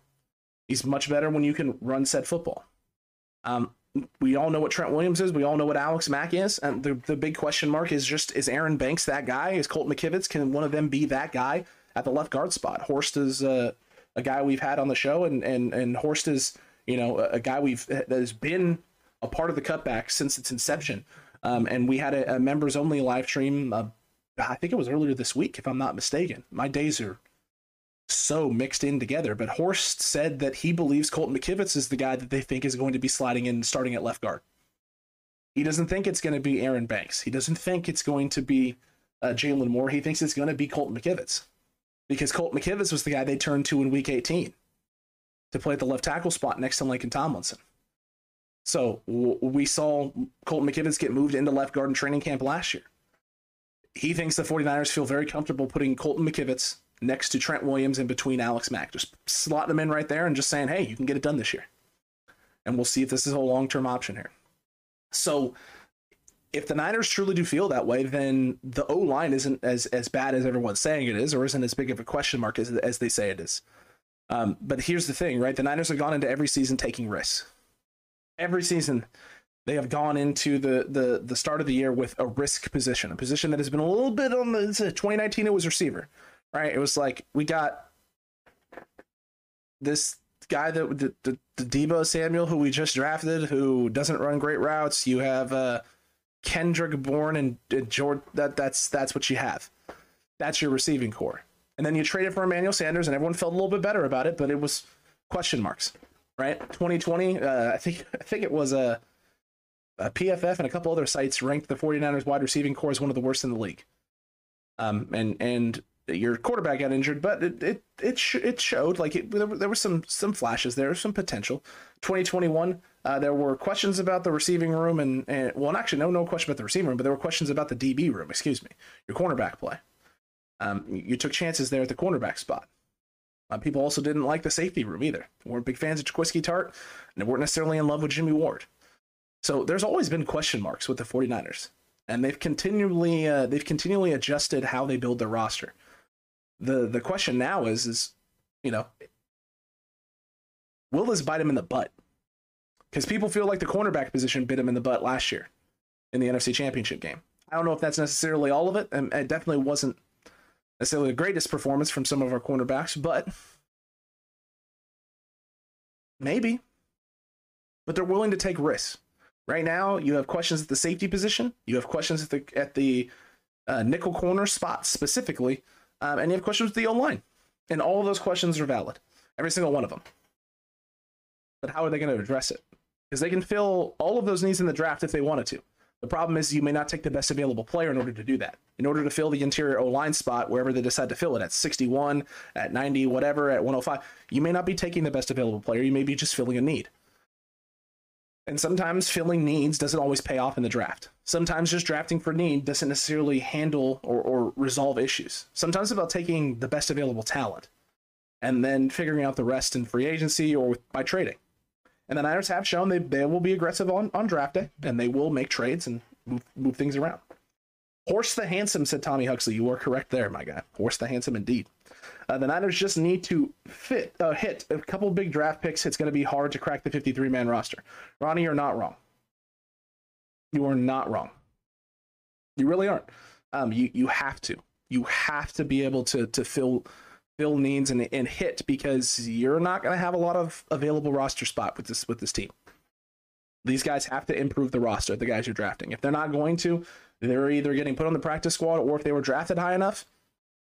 He's much better when you can run set football. Um, we all know what Trent Williams is. We all know what Alex Mack is. And the, the big question mark is just is Aaron Banks that guy? Is Colt McKivitz? Can one of them be that guy at the left guard spot? Horst is uh, a guy we've had on the show, and and and Horst is you know a, guy we've that has been a part of the cutback since its inception. Um, and we had a, a members only live stream. Uh, I think it was earlier this week, if I'm not mistaken. My days are so mixed in together. But Horst said that he believes Colton McKivitz is the guy that they think is going to be sliding in starting at left guard. He doesn't think it's going to be Aaron Banks. He doesn't think it's going to be uh, Jaylon Moore. He thinks it's going to be Colton McKivitz because Colton McKivitz was the guy they turned to in week 18 to play at the left tackle spot next to Laken Tomlinson. So w- we saw Colton McKivitz get moved into left guard in training camp last year. He thinks the 49ers feel very comfortable putting Colton McKivitz next to Trent Williams and between Alex Mack. Just slotting them in right there and just saying, hey, you can get it done this year. And we'll see if this is a long term option here. So if the Niners truly do feel that way, then the O line isn't as, as bad as everyone's saying it is, or isn't as big of a question mark as, as they say it is. Um, but here's the thing, right? The Niners have gone into every season taking risks. Every season, they have gone into the the the start of the year with a risk position, a position that has been a little bit on the 2019. It was receiver right? It was like we got this guy that the, the, the Deebo Samuel who we just drafted who doesn't run great routes. You have uh, Kendrick Bourne and, and George. That that's that's what you have. That's your receiving core. And then you traded for Emmanuel Sanders, and everyone felt a little bit better about it, but it was question marks, right? 2020, uh, I think I think it was a, a PFF and a couple other sites ranked the 49ers wide receiving core as one of the worst in the league. Um, and and your quarterback got injured, but it it it, sh- it showed like it, there, there were some some flashes there, some potential. 2021, uh, there were questions about the receiving room, and, and well, actually, no no question about the receiving room, but there were questions about the DB room. Excuse me, your cornerback play. Um, you took chances there at the cornerback spot. Uh, people also didn't like the safety room either. They weren't big fans of Jaquiski Tartt, and they weren't necessarily in love with Jimmy Ward. So there's always been question marks with the 49ers, and they've continually uh, they've continually adjusted how they build their roster the the question now is is you know will this bite him in the butt because people feel like the cornerback position bit him in the butt last year in the NFC Championship game. I don't know if that's necessarily all of it, and it definitely wasn't necessarily the greatest performance from some of our cornerbacks, but maybe. But they're willing to take risks. Right now, you have questions at the safety position. You have questions at the at the uh, nickel corner spot specifically um, and you have questions with the O line. And all of those questions are valid, every single one of them. But how are they going to address it? Because they can fill all of those needs in the draft if they wanted to. The problem is you may not take the best available player in order to do that. In order to fill the interior O line spot, wherever they decide to fill it at 61, at 90, whatever, at 105, you may not be taking the best available player. You may be just filling a need. And sometimes filling needs doesn't always pay off in the draft. Sometimes just drafting for need doesn't necessarily handle or, or resolve issues. Sometimes it's about taking the best available talent and then figuring out the rest in free agency or by trading. And the Niners have shown they, they will be aggressive on, on draft day and they will make trades and move, move things around. Horse the Handsome, said Tommy Huxley. You are correct there, my guy. Horse the Handsome indeed. Uh, the Niners just need to fit uh, hit a couple big draft picks. It's going to be hard to crack the 53 man roster. Ronnie, you're not wrong. You are not wrong. You really aren't. Um, you you have to. You have to be able to to fill fill needs and, and hit because you're not going to have a lot of available roster spot with this with this team. These guys have to improve the roster. The guys you're drafting. If they're not going to, they're either getting put on the practice squad or if they were drafted high enough,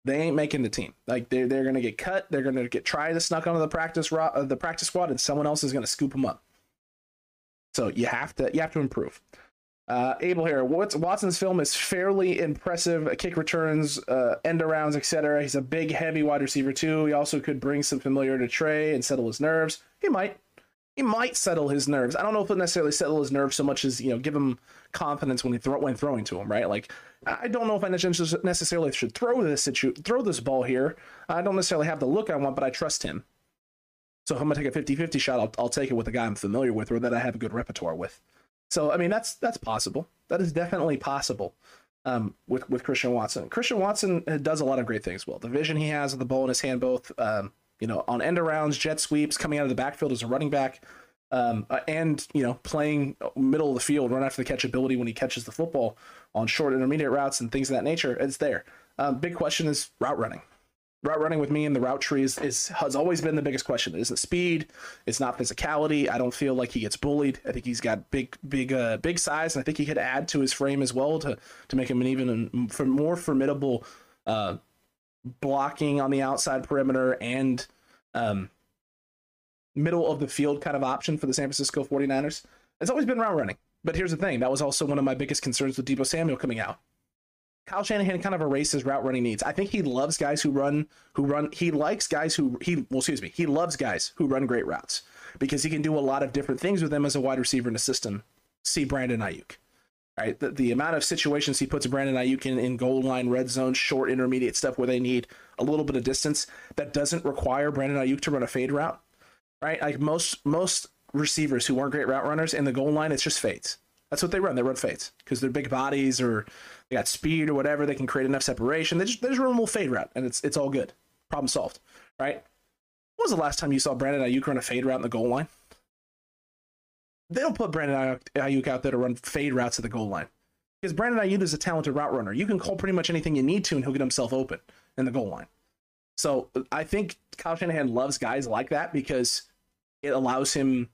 they ain't making the team. Like they're they're gonna get cut. They're gonna get tried to snuck onto the practice ro- uh, the practice squad, and someone else is gonna scoop them up. So you have to you have to improve. Uh, Abel here. Watson's film is fairly impressive. Kick returns, uh, end arounds, etc. He's a big, heavy wide receiver too. He also could bring some familiarity to Trey and settle his nerves. He might, he might settle his nerves. I don't know if it necessarily settle his nerves so much as you know give him confidence when he throw when throwing to him, right? Like I don't know if I necessarily should throw this situ- throw this ball here. I don't necessarily have the look I want, but I trust him. So if I'm gonna take a 50-50 shot, I'll, I'll take it with a guy I'm familiar with or that I have a good repertoire with. So I mean that's that's possible. That is definitely possible. Um, with with Christian Watson. Christian Watson does a lot of great things well. The vision he has of the ball in his hand, both um, you know on end arounds, jet sweeps, coming out of the backfield as a running back, um, uh, and you know playing middle of the field, run after the catch ability when he catches the football on short intermediate routes and things of that nature. It's there. Um, big question is route running route running with me in the route tree is, is has always been the biggest question. It isn't speed, it's not physicality. I don't feel like he gets bullied. I think he's got big, big, uh, big size, and I think he could add to his frame as well to to make him an even for more formidable uh, blocking on the outside perimeter and um, middle of the field kind of option for the San Francisco 49ers. It's always been route running. But here's the thing: that was also one of my biggest concerns with Deebo Samuel coming out Kyle Shanahan kind of erases route running needs. I think he loves guys who run who run he likes guys who he well excuse me, he loves guys who run great routes because he can do a lot of different things with them as a wide receiver in the system. See Brandon Aiyuk. Right? The, the amount of situations he puts Brandon Aiyuk in in goal line, red zone, short, intermediate stuff where they need a little bit of distance that doesn't require Brandon Aiyuk to run a fade route. Right? Like most most receivers who aren't great route runners in the goal line, it's just fades. That's what they run. They run fades because they're big bodies or they got speed or whatever. They can create enough separation. They just, they just run a little fade route, and it's it's all good. Problem solved, right? When was the last time you saw Brandon Aiyuk run a fade route in the goal line? They don't put Brandon Aiyuk out there to run fade routes at the goal line because Brandon Aiyuk is a talented route runner. You can call pretty much anything you need to, and he'll get himself open in the goal line. So I think Kyle Shanahan loves guys like that because it allows him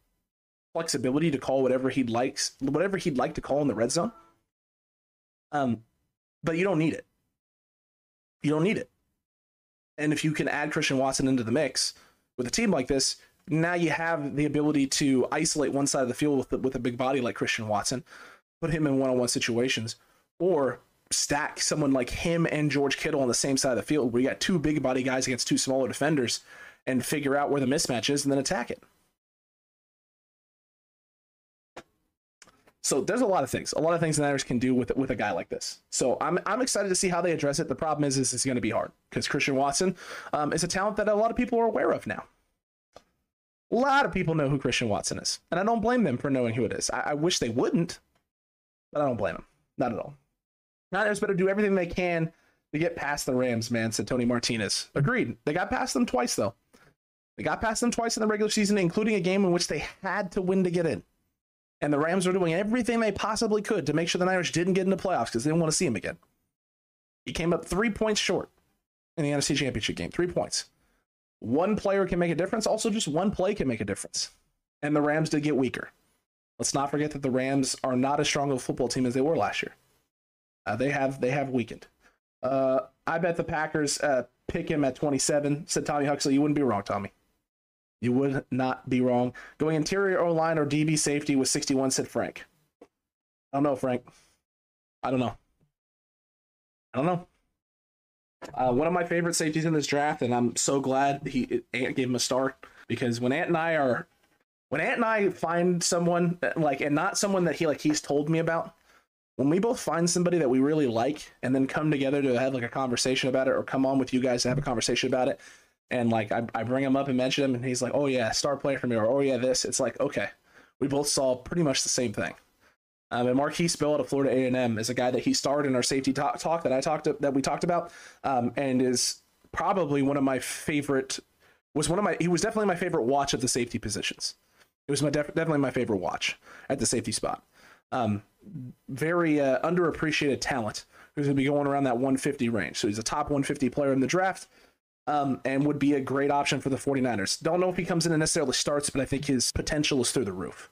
flexibility to call whatever he likes, whatever he'd like to call in the red zone. Um, but you don't need it. You don't need it. And if you can add Christian Watson into the mix with a team like this, now you have the ability to isolate one side of the field with, with a big body like Christian Watson, put him in one-on-one situations, or stack someone like him and George Kittle on the same side of the field, where you got two big body guys against two smaller defenders, and figure out where the mismatch is and then attack it. So there's a lot of things, a lot of things the Niners can do with with a guy like this. So I'm I'm excited to see how they address it. The problem is, is it's going to be hard because Christian Watson um, is a talent that a lot of people are aware of now. A lot of people know who Christian Watson is, and I don't blame them for knowing who it is. I, I wish they wouldn't, but I don't blame them, not at all. Niners better do everything they can to get past the Rams, man. Said Tony Martinez. Agreed. They got past them twice though. They got past them twice in the regular season, including a game in which they had to win to get in. And the Rams were doing everything they possibly could to make sure the Niners didn't get into playoffs because they didn't want to see him again. He came up three points short in the NFC Championship game. Three points. One player can make a difference. Also, just one play can make a difference. And the Rams did get weaker. Let's not forget that the Rams are not as strong of a football team as they were last year. Uh, they have they have weakened. Uh, I bet the Packers uh, pick him at 27. Said Tommy Huxley. You wouldn't be wrong, Tommy. You would not be wrong. Going interior O line or DB safety with 61, said Frank. I don't know, Frank. I don't know. I don't know. Uh, one of my favorite safeties in this draft, and I'm so glad he Ant gave him a start because when Ant and I are, when Ant and I find someone like, and not someone that he like he's told me about, when we both find somebody that we really like and then come together to have like a conversation about it or come on with you guys to have a conversation about it, and like I, I bring him up and mention him and he's like oh yeah star player for me or oh yeah this it's like okay we both saw pretty much the same thing um, and Markquese Bell out of Florida A&M is a guy that he starred in our safety talk, talk that I talked to, that we talked about um, and is probably one of my favorite was one of my he was definitely my favorite watch of the safety positions it was my def- definitely my favorite watch at the safety spot um, very uh, underappreciated talent who's going to be going around that 150 range so he's a top 150 player in the draft um, and would be a great option for the 49ers. Don't know if he comes in and necessarily starts, but I think his potential is through the roof.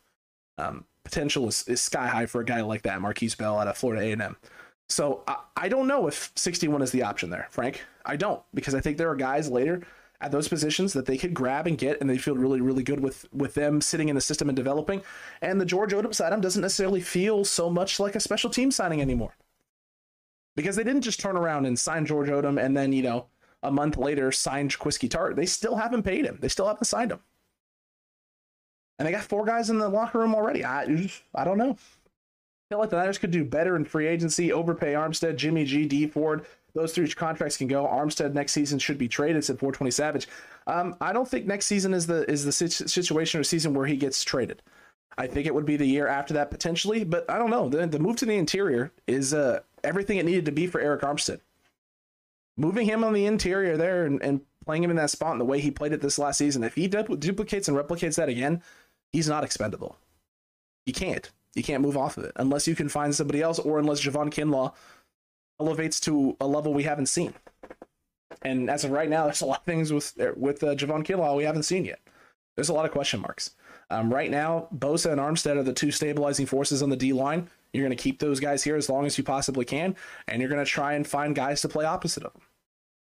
Um, potential is, is sky high for a guy like that, Markquese Bell out of Florida A&M. So I, I don't know if 61 is the option there, Frank. I don't because I think there are guys later at those positions that they could grab and get, and they feel really, really good with with them sitting in the system and developing. And the George Odom side doesn't necessarily feel so much like a special team signing anymore because they didn't just turn around and sign George Odom and then you know a month later signed Jaquiski Tartt. They still haven't paid him. They still haven't signed him. And they got four guys in the locker room already. I, I don't know. I feel like the Niners could do better in free agency, overpay Armstead, Jimmy G, Dee Ford. Those three contracts can go. Armstead next season should be traded. Said 420 Savage. Um, I don't think next season is the is the situation or season where he gets traded. I think it would be the year after that potentially, but I don't know. The, the move to the interior is uh, everything it needed to be for Arik Armstead. Moving him on the interior there and, and playing him in that spot and the way he played it this last season, if he du- duplicates and replicates that again, he's not expendable. You can't. You can't move off of it unless you can find somebody else or unless Javon Kinlaw elevates to a level we haven't seen. And as of right now, there's a lot of things with with uh, Javon Kinlaw we haven't seen yet. There's a lot of question marks. Um, right now, Bosa and Armstead are the two stabilizing forces on the D line. You're going to keep those guys here as long as you possibly can, and you're going to try and find guys to play opposite of them.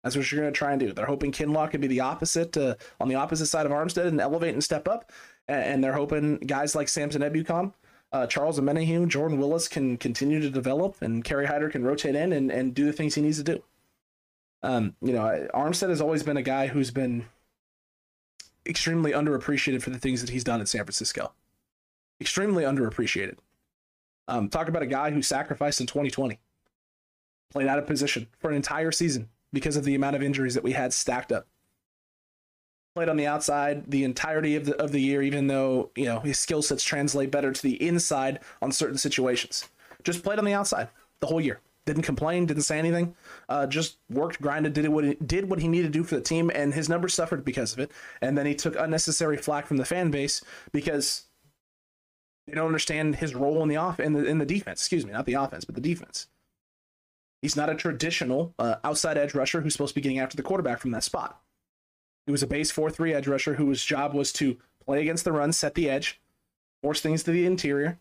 That's what you're going to try and do. They're hoping Kinlaw can be the opposite uh, on the opposite side of Armstead and elevate and step up. And, they're hoping guys like Samson Ebukam, uh, Charles Omenihu, Jordan Willis can continue to develop, and Kerry Hyder can rotate in and, and do the things he needs to do. Um, you know, Armstead has always been a guy who's been extremely underappreciated for the things that he's done in San Francisco. Extremely underappreciated. Um, talk about a guy who sacrificed in 2020, played out of position for an entire season because of the amount of injuries that we had stacked up. Played on the outside the entirety of the of the year, even though you know his skill sets translate better to the inside on certain situations. Just played on the outside the whole year didn't complain, didn't say anything, uh, just worked, grinded, did what he, did what he needed to do for the team, and his numbers suffered because of it. And then he took unnecessary flack from the fan base because they don't understand his role in the off in the in the defense. Excuse me, not the offense, but the defense. He's not a traditional uh, outside edge rusher who's supposed to be getting after the quarterback from that spot. He was a base four three edge rusher whose job was to play against the run, set the edge, force things to the interior,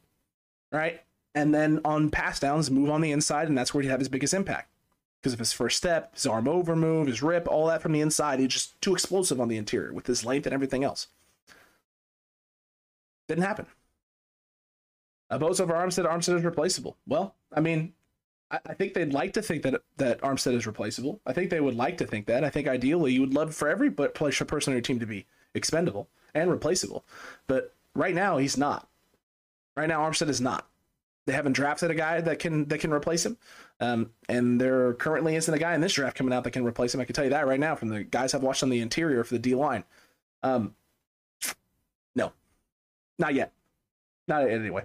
right? and then on pass downs, move on the inside, and that's where he'd have his biggest impact. Because of his first step, his arm over move, his rip, all that from the inside, he's just too explosive on the interior with his length and everything else. Didn't happen. Uh, Bosa for Armstead, Armstead is replaceable. Well, I mean, I, think they'd like to think that that Armstead is replaceable. I think they would like to think that. I think ideally you would love for every person on your team to be expendable and replaceable. But right now he's not. Right now Armstead is not. They haven't drafted a guy that can that can replace him, um, and there currently isn't a guy in this draft coming out that can replace him. I can tell you that right now from the guys I've watched on the interior for the D line. Um, no, not yet, not anyway.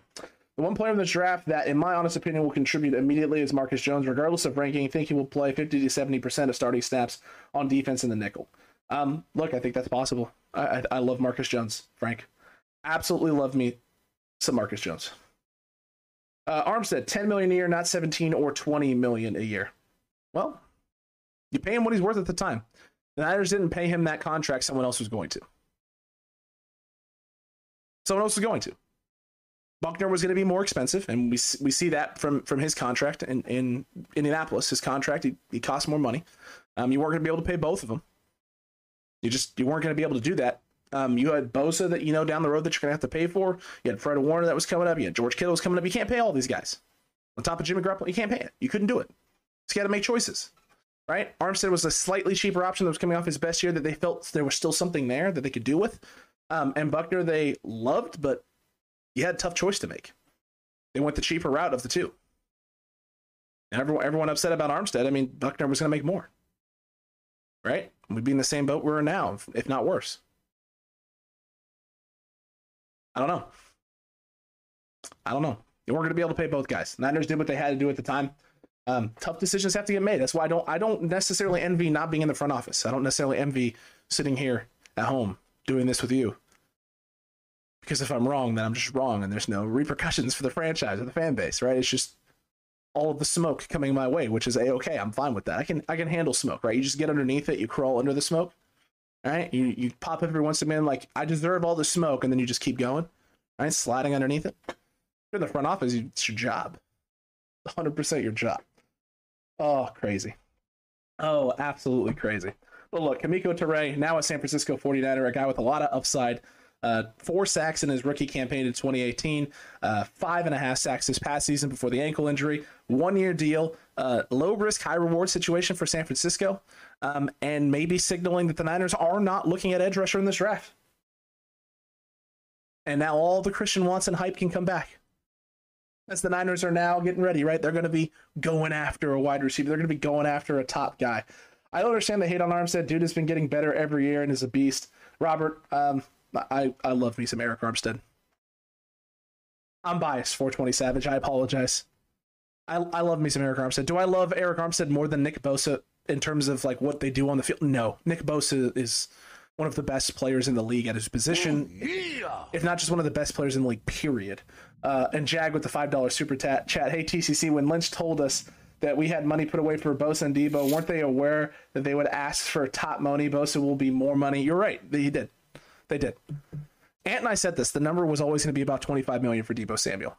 The one player in this draft that, in my honest opinion, will contribute immediately is Marcus Jones, regardless of ranking. I think he will play 50 to 70 percent of starting snaps on defense in the nickel. Um, look, I think that's possible. I, I, I love Marcus Jones, Frank. Absolutely love me some Marcus Jones. Uh, Armstead, 10 million a year, not 17 or 20 million a year. Well, you pay him what he's worth at the time. The Niners didn't pay him that contract, someone else was going to. Someone else was going to. Buckner was going to be more expensive, and we we see that from from his contract in, in Indianapolis. His contract he, he cost more money. Um, you weren't going to be able to pay both of them. You just you weren't going to be able to do that um, you had Bosa that you know down the road that you're gonna have to pay for. You had Fred Warner that was coming up. You had George Kittle was coming up. You can't pay all these guys on top of Jimmy Garoppolo. You can't pay it. You couldn't do it. So you got to make choices, right? Armstead was a slightly cheaper option that was coming off his best year that they felt there was still something there that they could do with. Um, and Buckner they loved, but you had a tough choice to make. They went the cheaper route of the two. And everyone, everyone upset about Armstead. I mean, Buckner was going to make more, right? We'd be in the same boat we're in now, if not worse. I don't know. I don't know. You weren't going to be able to pay both guys. Niners did what they had to do at the time. Um, tough decisions have to get made. That's why I don't. I don't necessarily envy not being in the front office. I don't necessarily envy sitting here at home doing this with you. Because if I'm wrong, then I'm just wrong, and there's no repercussions for the franchise or the fan base, right? It's just all of the smoke coming my way, which is a okay. I'm fine with that. I can I can handle smoke, right? You just get underneath it, you crawl under the smoke, right? You you pop every once in a while like I deserve all the smoke, and then you just keep going, right? Sliding underneath it. You're in the front office. It's your job. 100% your job. Oh, crazy. Oh, absolutely crazy. But look, Kemoko Turay, now a San Francisco 49er, a guy with a lot of upside. Uh, four sacks in his rookie campaign in 2018, uh, five and a half sacks this past season before the ankle injury. One year deal, uh, low risk, high reward situation for San Francisco um, and maybe signaling that the Niners are not looking at edge rusher in this draft. And now all the Christian Watson hype can come back. As the Niners are now getting ready, right? They're going to be going after a wide receiver. They're going to be going after a top guy. I don't understand the hate on Armstead. Dude has been getting better every year and is a beast. Robert, um, I, I love me some Arik Armstead. I'm biased, 420 Savage. I apologize. I, I love me some Arik Armstead. Do I love Arik Armstead more than Nick Bosa in terms of like what they do on the field? No. Nick Bosa is one of the best players in the league at his position, if not just one of the best players in the league, period. Uh, and Jag with the $5 super tat, chat. Hey, TCC, when Lynch told us that we had money put away for Bosa and Deebo, weren't they aware that they would ask for top money? Bosa will be more money. You're right. He did. They did. Ant and I said this. The number was always going to be about 25 million for Deebo Samuel.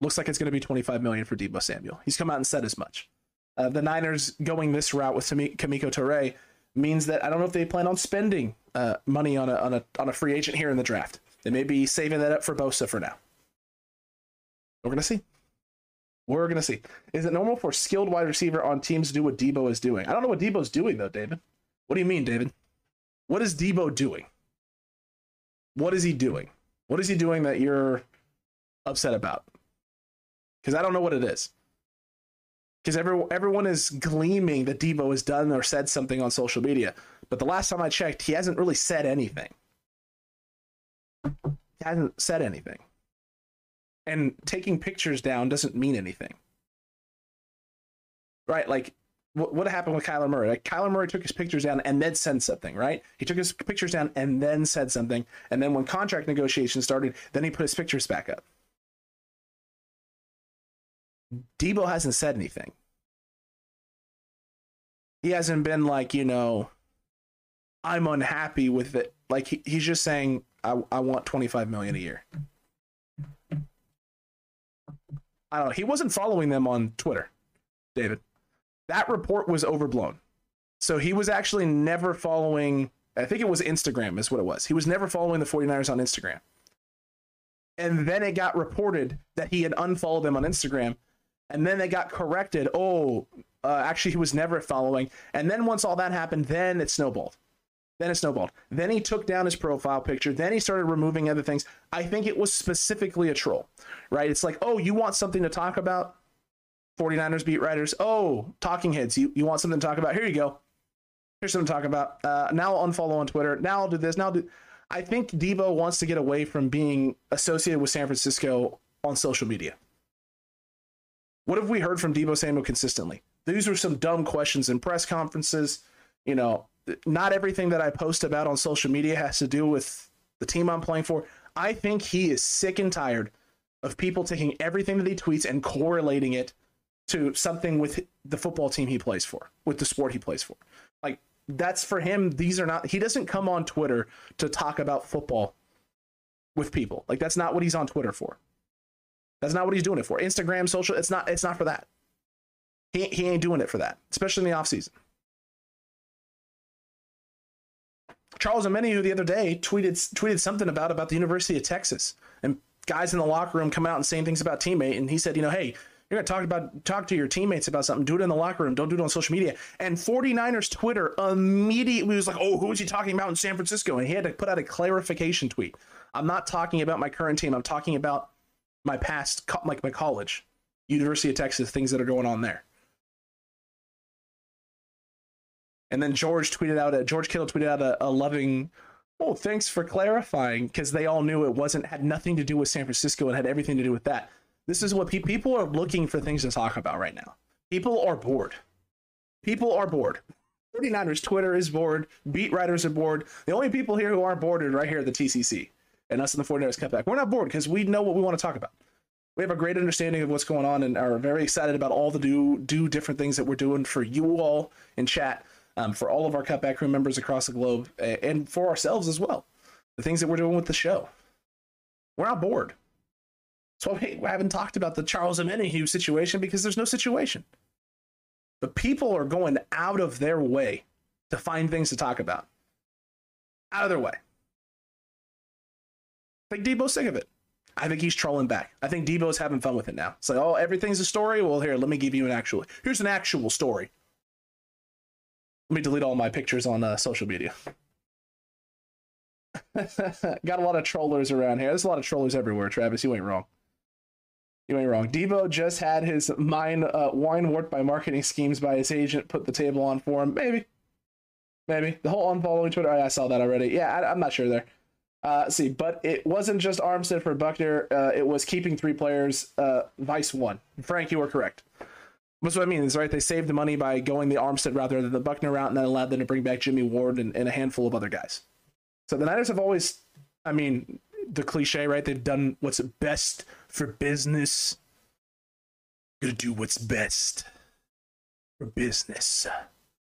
Looks like it's going to be 25 million for Deebo Samuel. He's come out and said as much. Uh, the Niners going this route with Kemoko Turay means that I don't know if they plan on spending uh, money on a, on a on a free agent here in the draft. They may be saving that up for Bosa for now. We're gonna see. We're gonna see. Is it normal for skilled wide receiver on teams to do what Deebo is doing? I don't know what Deebo's doing though, David. What do you mean, David? What is Deebo doing? What is he doing? What is he doing that you're upset about? Because I don't know what it is. Because every, everyone is gleaming that Deebo has done or said something on social media. But the last time I checked, he hasn't really said anything. He hasn't said anything. And taking pictures down doesn't mean anything. Right? Like, what, happened with Kyler Murray? Like, Kyler Murray took his pictures down and then said something, right? He took his pictures down and then said something. And then when contract negotiations started, then he put his pictures back up. Deebo hasn't said anything. He hasn't been like, you know, I'm unhappy with it. Like he, he's just saying, I, I want 25 million a year. I don't know. He wasn't following them on Twitter, David. That report was overblown. So he was actually never following, I think it was Instagram, is what it was. He was never following the 49ers on Instagram. And then it got reported that he had unfollowed them on Instagram and then they got corrected. Oh, uh, actually, he was never following. And then once all that happened, then it snowballed. Then it snowballed. Then he took down his profile picture. Then he started removing other things. I think it was specifically a troll, right? It's like, oh, you want something to talk about? 49ers beat writers. Oh, talking heads. You, you want something to talk about? Here you go. Here's something to talk about. Uh, now I'll unfollow on Twitter. Now I'll do this. Now I'll do. I think Deebo wants to get away from being associated with San Francisco on social media. What have we heard from Deebo Samuel consistently? These are some dumb questions in press conferences. You know, not everything that I post about on social media has to do with the team I'm playing for. I think he is sick and tired of people taking everything that he tweets and correlating it to something with the football team he plays for, with the sport he plays for. Like that's for him. These are not. He doesn't come on Twitter to talk about football with people. Like that's not what he's on Twitter for. That's not what he's doing it for. Instagram, social, it's not it's not for that. He, he ain't doing it for that, especially in the off season. Charles Omenihu the other day tweeted tweeted something about about the University of Texas and guys in the locker room come out and saying things about teammate and he said, you know, hey, you're to talk about talk to your teammates about something, do it in the locker room, don't do it on social media. And 49ers Twitter immediately was like, "Oh, who is he talking about in San Francisco?" And he had to put out a clarification tweet. I'm not talking about my current team. I'm talking about my past, like my college, University of Texas, things that are going on there. And then George tweeted out, a, George Kittle tweeted out a, a loving, oh, thanks for clarifying, because they all knew it wasn't, had nothing to do with San Francisco and had everything to do with that. This is what pe- people are looking for things to talk about right now. People are bored. People are bored. 49ers Twitter is bored. Beat writers are bored. The only people here who aren't bored are right here at the TCC and us in the 49ers cutback. We're not bored because we know what we want to talk about. We have a great understanding of what's going on and are very excited about all the do do different things that we're doing for you all in chat, um, for all of our cutback crew members across the globe, and for ourselves as well. The things that we're doing with the show. We're not bored. So we haven't talked about the Charles Omenihu situation because there's no situation. But people are going out of their way to find things to talk about. Out of their way. I think Deebo's sick of it. I think he's trolling back. I think Deebo's having fun with it now. It's like, oh, everything's a story. Well, here, let me give you an actual. Here's an actual story. Let me delete all my pictures on uh, social media. Got a lot of trollers around here. There's a lot of trollers everywhere, Travis. You ain't wrong. You ain't wrong. Deebo just had his mind uh, wine warped by marketing schemes by his agent. Put the table on for him. Maybe, maybe the whole unfollowing Twitter. I saw that already. Yeah, I, am not sure there. Uh, see, but it wasn't just Armstead for Buckner. Uh, it was keeping three players. Uh, Vice one. Frank, you were correct. That's what I mean. Is right. They saved the money by going the Armstead rather than the Buckner route, and that allowed them to bring back Jimmy Ward and, and a handful of other guys. So the Niners have always, I mean, the cliche, right? They've done what's best for business. Gonna do what's best for business.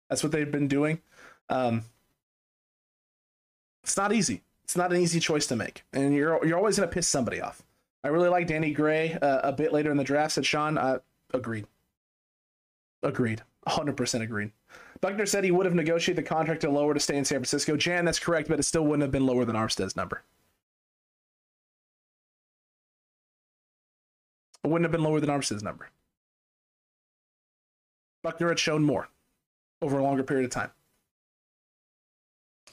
That's what they've been doing. Um, it's not easy. It's not an easy choice to make, and you're you're always gonna piss somebody off. I really like Danny Gray uh, a bit later in the draft. Said Sean, uh, agreed. Agreed. 100% agreed. Buckner said he would have negotiated the contract to lower to stay in San Francisco. Jan, that's correct, but it still wouldn't have been lower than Armstead's number. It wouldn't have been lower than Armstead's number. Buckner had shown more over a longer period of time.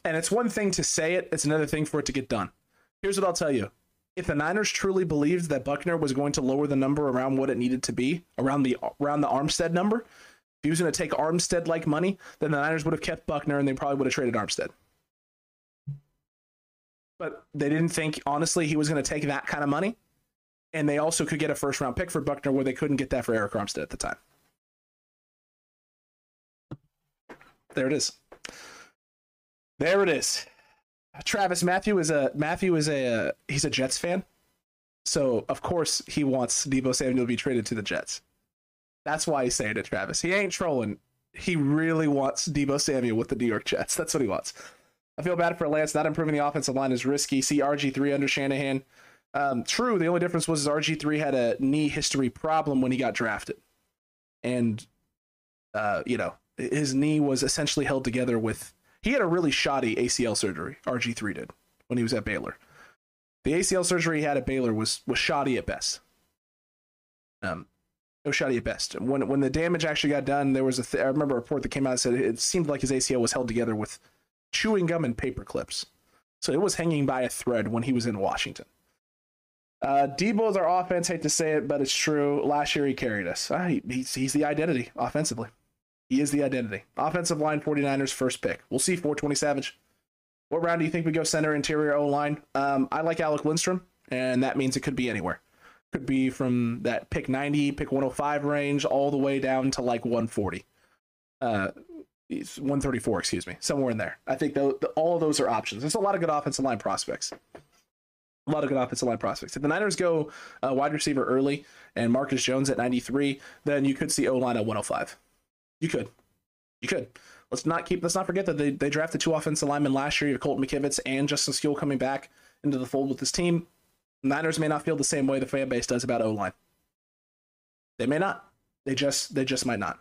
And it's one thing to say it, it's another thing for it to get done. Here's what I'll tell you. If the Niners truly believed that Buckner was going to lower the number around what it needed to be, around the around the Armstead number, if he was going to take Armstead like money, then the Niners would have kept Buckner and they probably would have traded Armstead. But they didn't think honestly he was going to take that kind of money and they also could get a first round pick for Buckner where they couldn't get that for Arik Armstead at the time. There it is. There it is. Travis Matthew is a Matthew is a uh, he's a Jets fan, so of course he wants Deebo Samuel to be traded to the Jets. That's why he's saying it, Travis. He ain't trolling. He really wants Deebo Samuel with the New York Jets. That's what he wants. I feel bad for Lance. Not improving the offensive line is risky. See RG three under Shanahan. Um, true. The only difference was RG3 had a knee history problem when he got drafted. And, uh, you know, his knee was essentially held together with. He had a really shoddy ACL surgery, RG3 did, when he was at Baylor. The ACL surgery he had at Baylor was, was shoddy at best. Um, it was shoddy at best. When when the damage actually got done, there was a th- I remember a report that came out that said it seemed like his ACL was held together with chewing gum and paper clips. So it was hanging by a thread when he was in Washington. Uh, Deebo's our offense. Hate to say it, but it's true. Last year he carried us. Uh, he, he's, he's the identity offensively. He is the identity. Offensive line 49ers first pick. We'll see 420 Savage. What round do you think we go center, interior, O line? Um, I like Alec Lindstrom, and that means it could be anywhere. Could be from that pick 90, pick 105 range, all the way down to like 140. Uh, 134, excuse me, somewhere in there. I think the, the, all of those are options. There's a lot of good offensive line prospects a lot of good offensive line prospects. If the Niners go uh, wide receiver early and Marcus Jones at 93, then you could see O line at 105. You could. You could. Let's not keep. Let's not forget that they, they drafted two offensive linemen last year. You have Colton McKivitz and Justin Skule coming back into the fold with this team. Niners may not feel the same way the fan base does about O line. They may not. They just they just might not.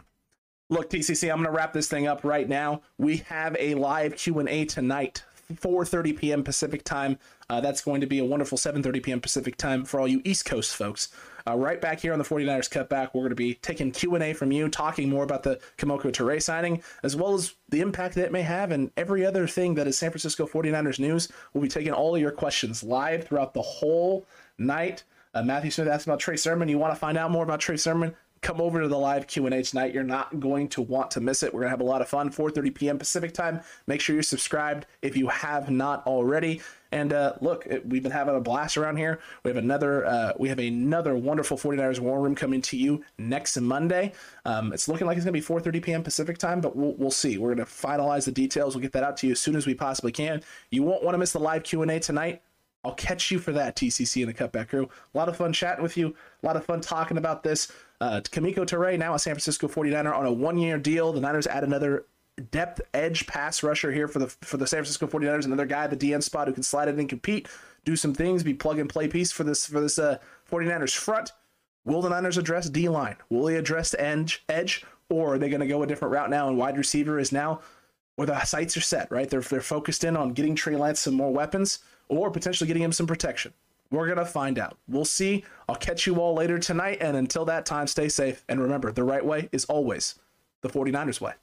Look, TCC, I'm going to wrap this thing up right now. We have a live Q&A tonight 4:30 p.m. Pacific time. Uh, that's going to be a wonderful 7:30 p.m. Pacific time for all you East Coast folks. Uh, right back here on the 49ers Cutback, we're going to be taking Q&A from you, talking more about the Kemoko Turay signing, as well as the impact that it may have and every other thing that is San Francisco 49ers news. We'll be taking all of your questions live throughout the whole night. Uh, Matthew Smith asked about Trey Sermon. You want to find out more about Trey Sermon? Come over to the live q&a tonight. You're not going to want to miss it. We're going to have a lot of fun. 4.30 p.m pacific time. Make sure you're subscribed if you have not already. And uh, look it, we've been having a blast around here. We have another uh, we have another wonderful 49ers war room coming to you next monday. Um, it's looking like it's going to be 4.30 p.m pacific time but we'll, we'll see. We're going to finalize the details. We'll get that out to you as soon as we possibly can. You won't want to miss the live q&a tonight I'll catch you for that, TCC and the Cutback Crew. A lot of fun chatting with you. A lot of fun talking about this. Uh, Kemoko Turay, now a San Francisco 49er on a one-year deal. The Niners add another depth edge pass rusher here for the for the San Francisco 49ers. Another guy at the DN spot who can slide in and compete, do some things, be plug and play piece for this for this uh, 49ers front. Will the Niners address D line? Will they address edge edge, or are they going to go a different route now? And wide receiver is now where the sights are set, right? They're they're focused in on getting Trey Lance some more weapons or potentially getting him some protection. We're going to find out. We'll see. I'll catch you all later tonight. And until that time, stay safe. And remember, the right way is always the 49ers way.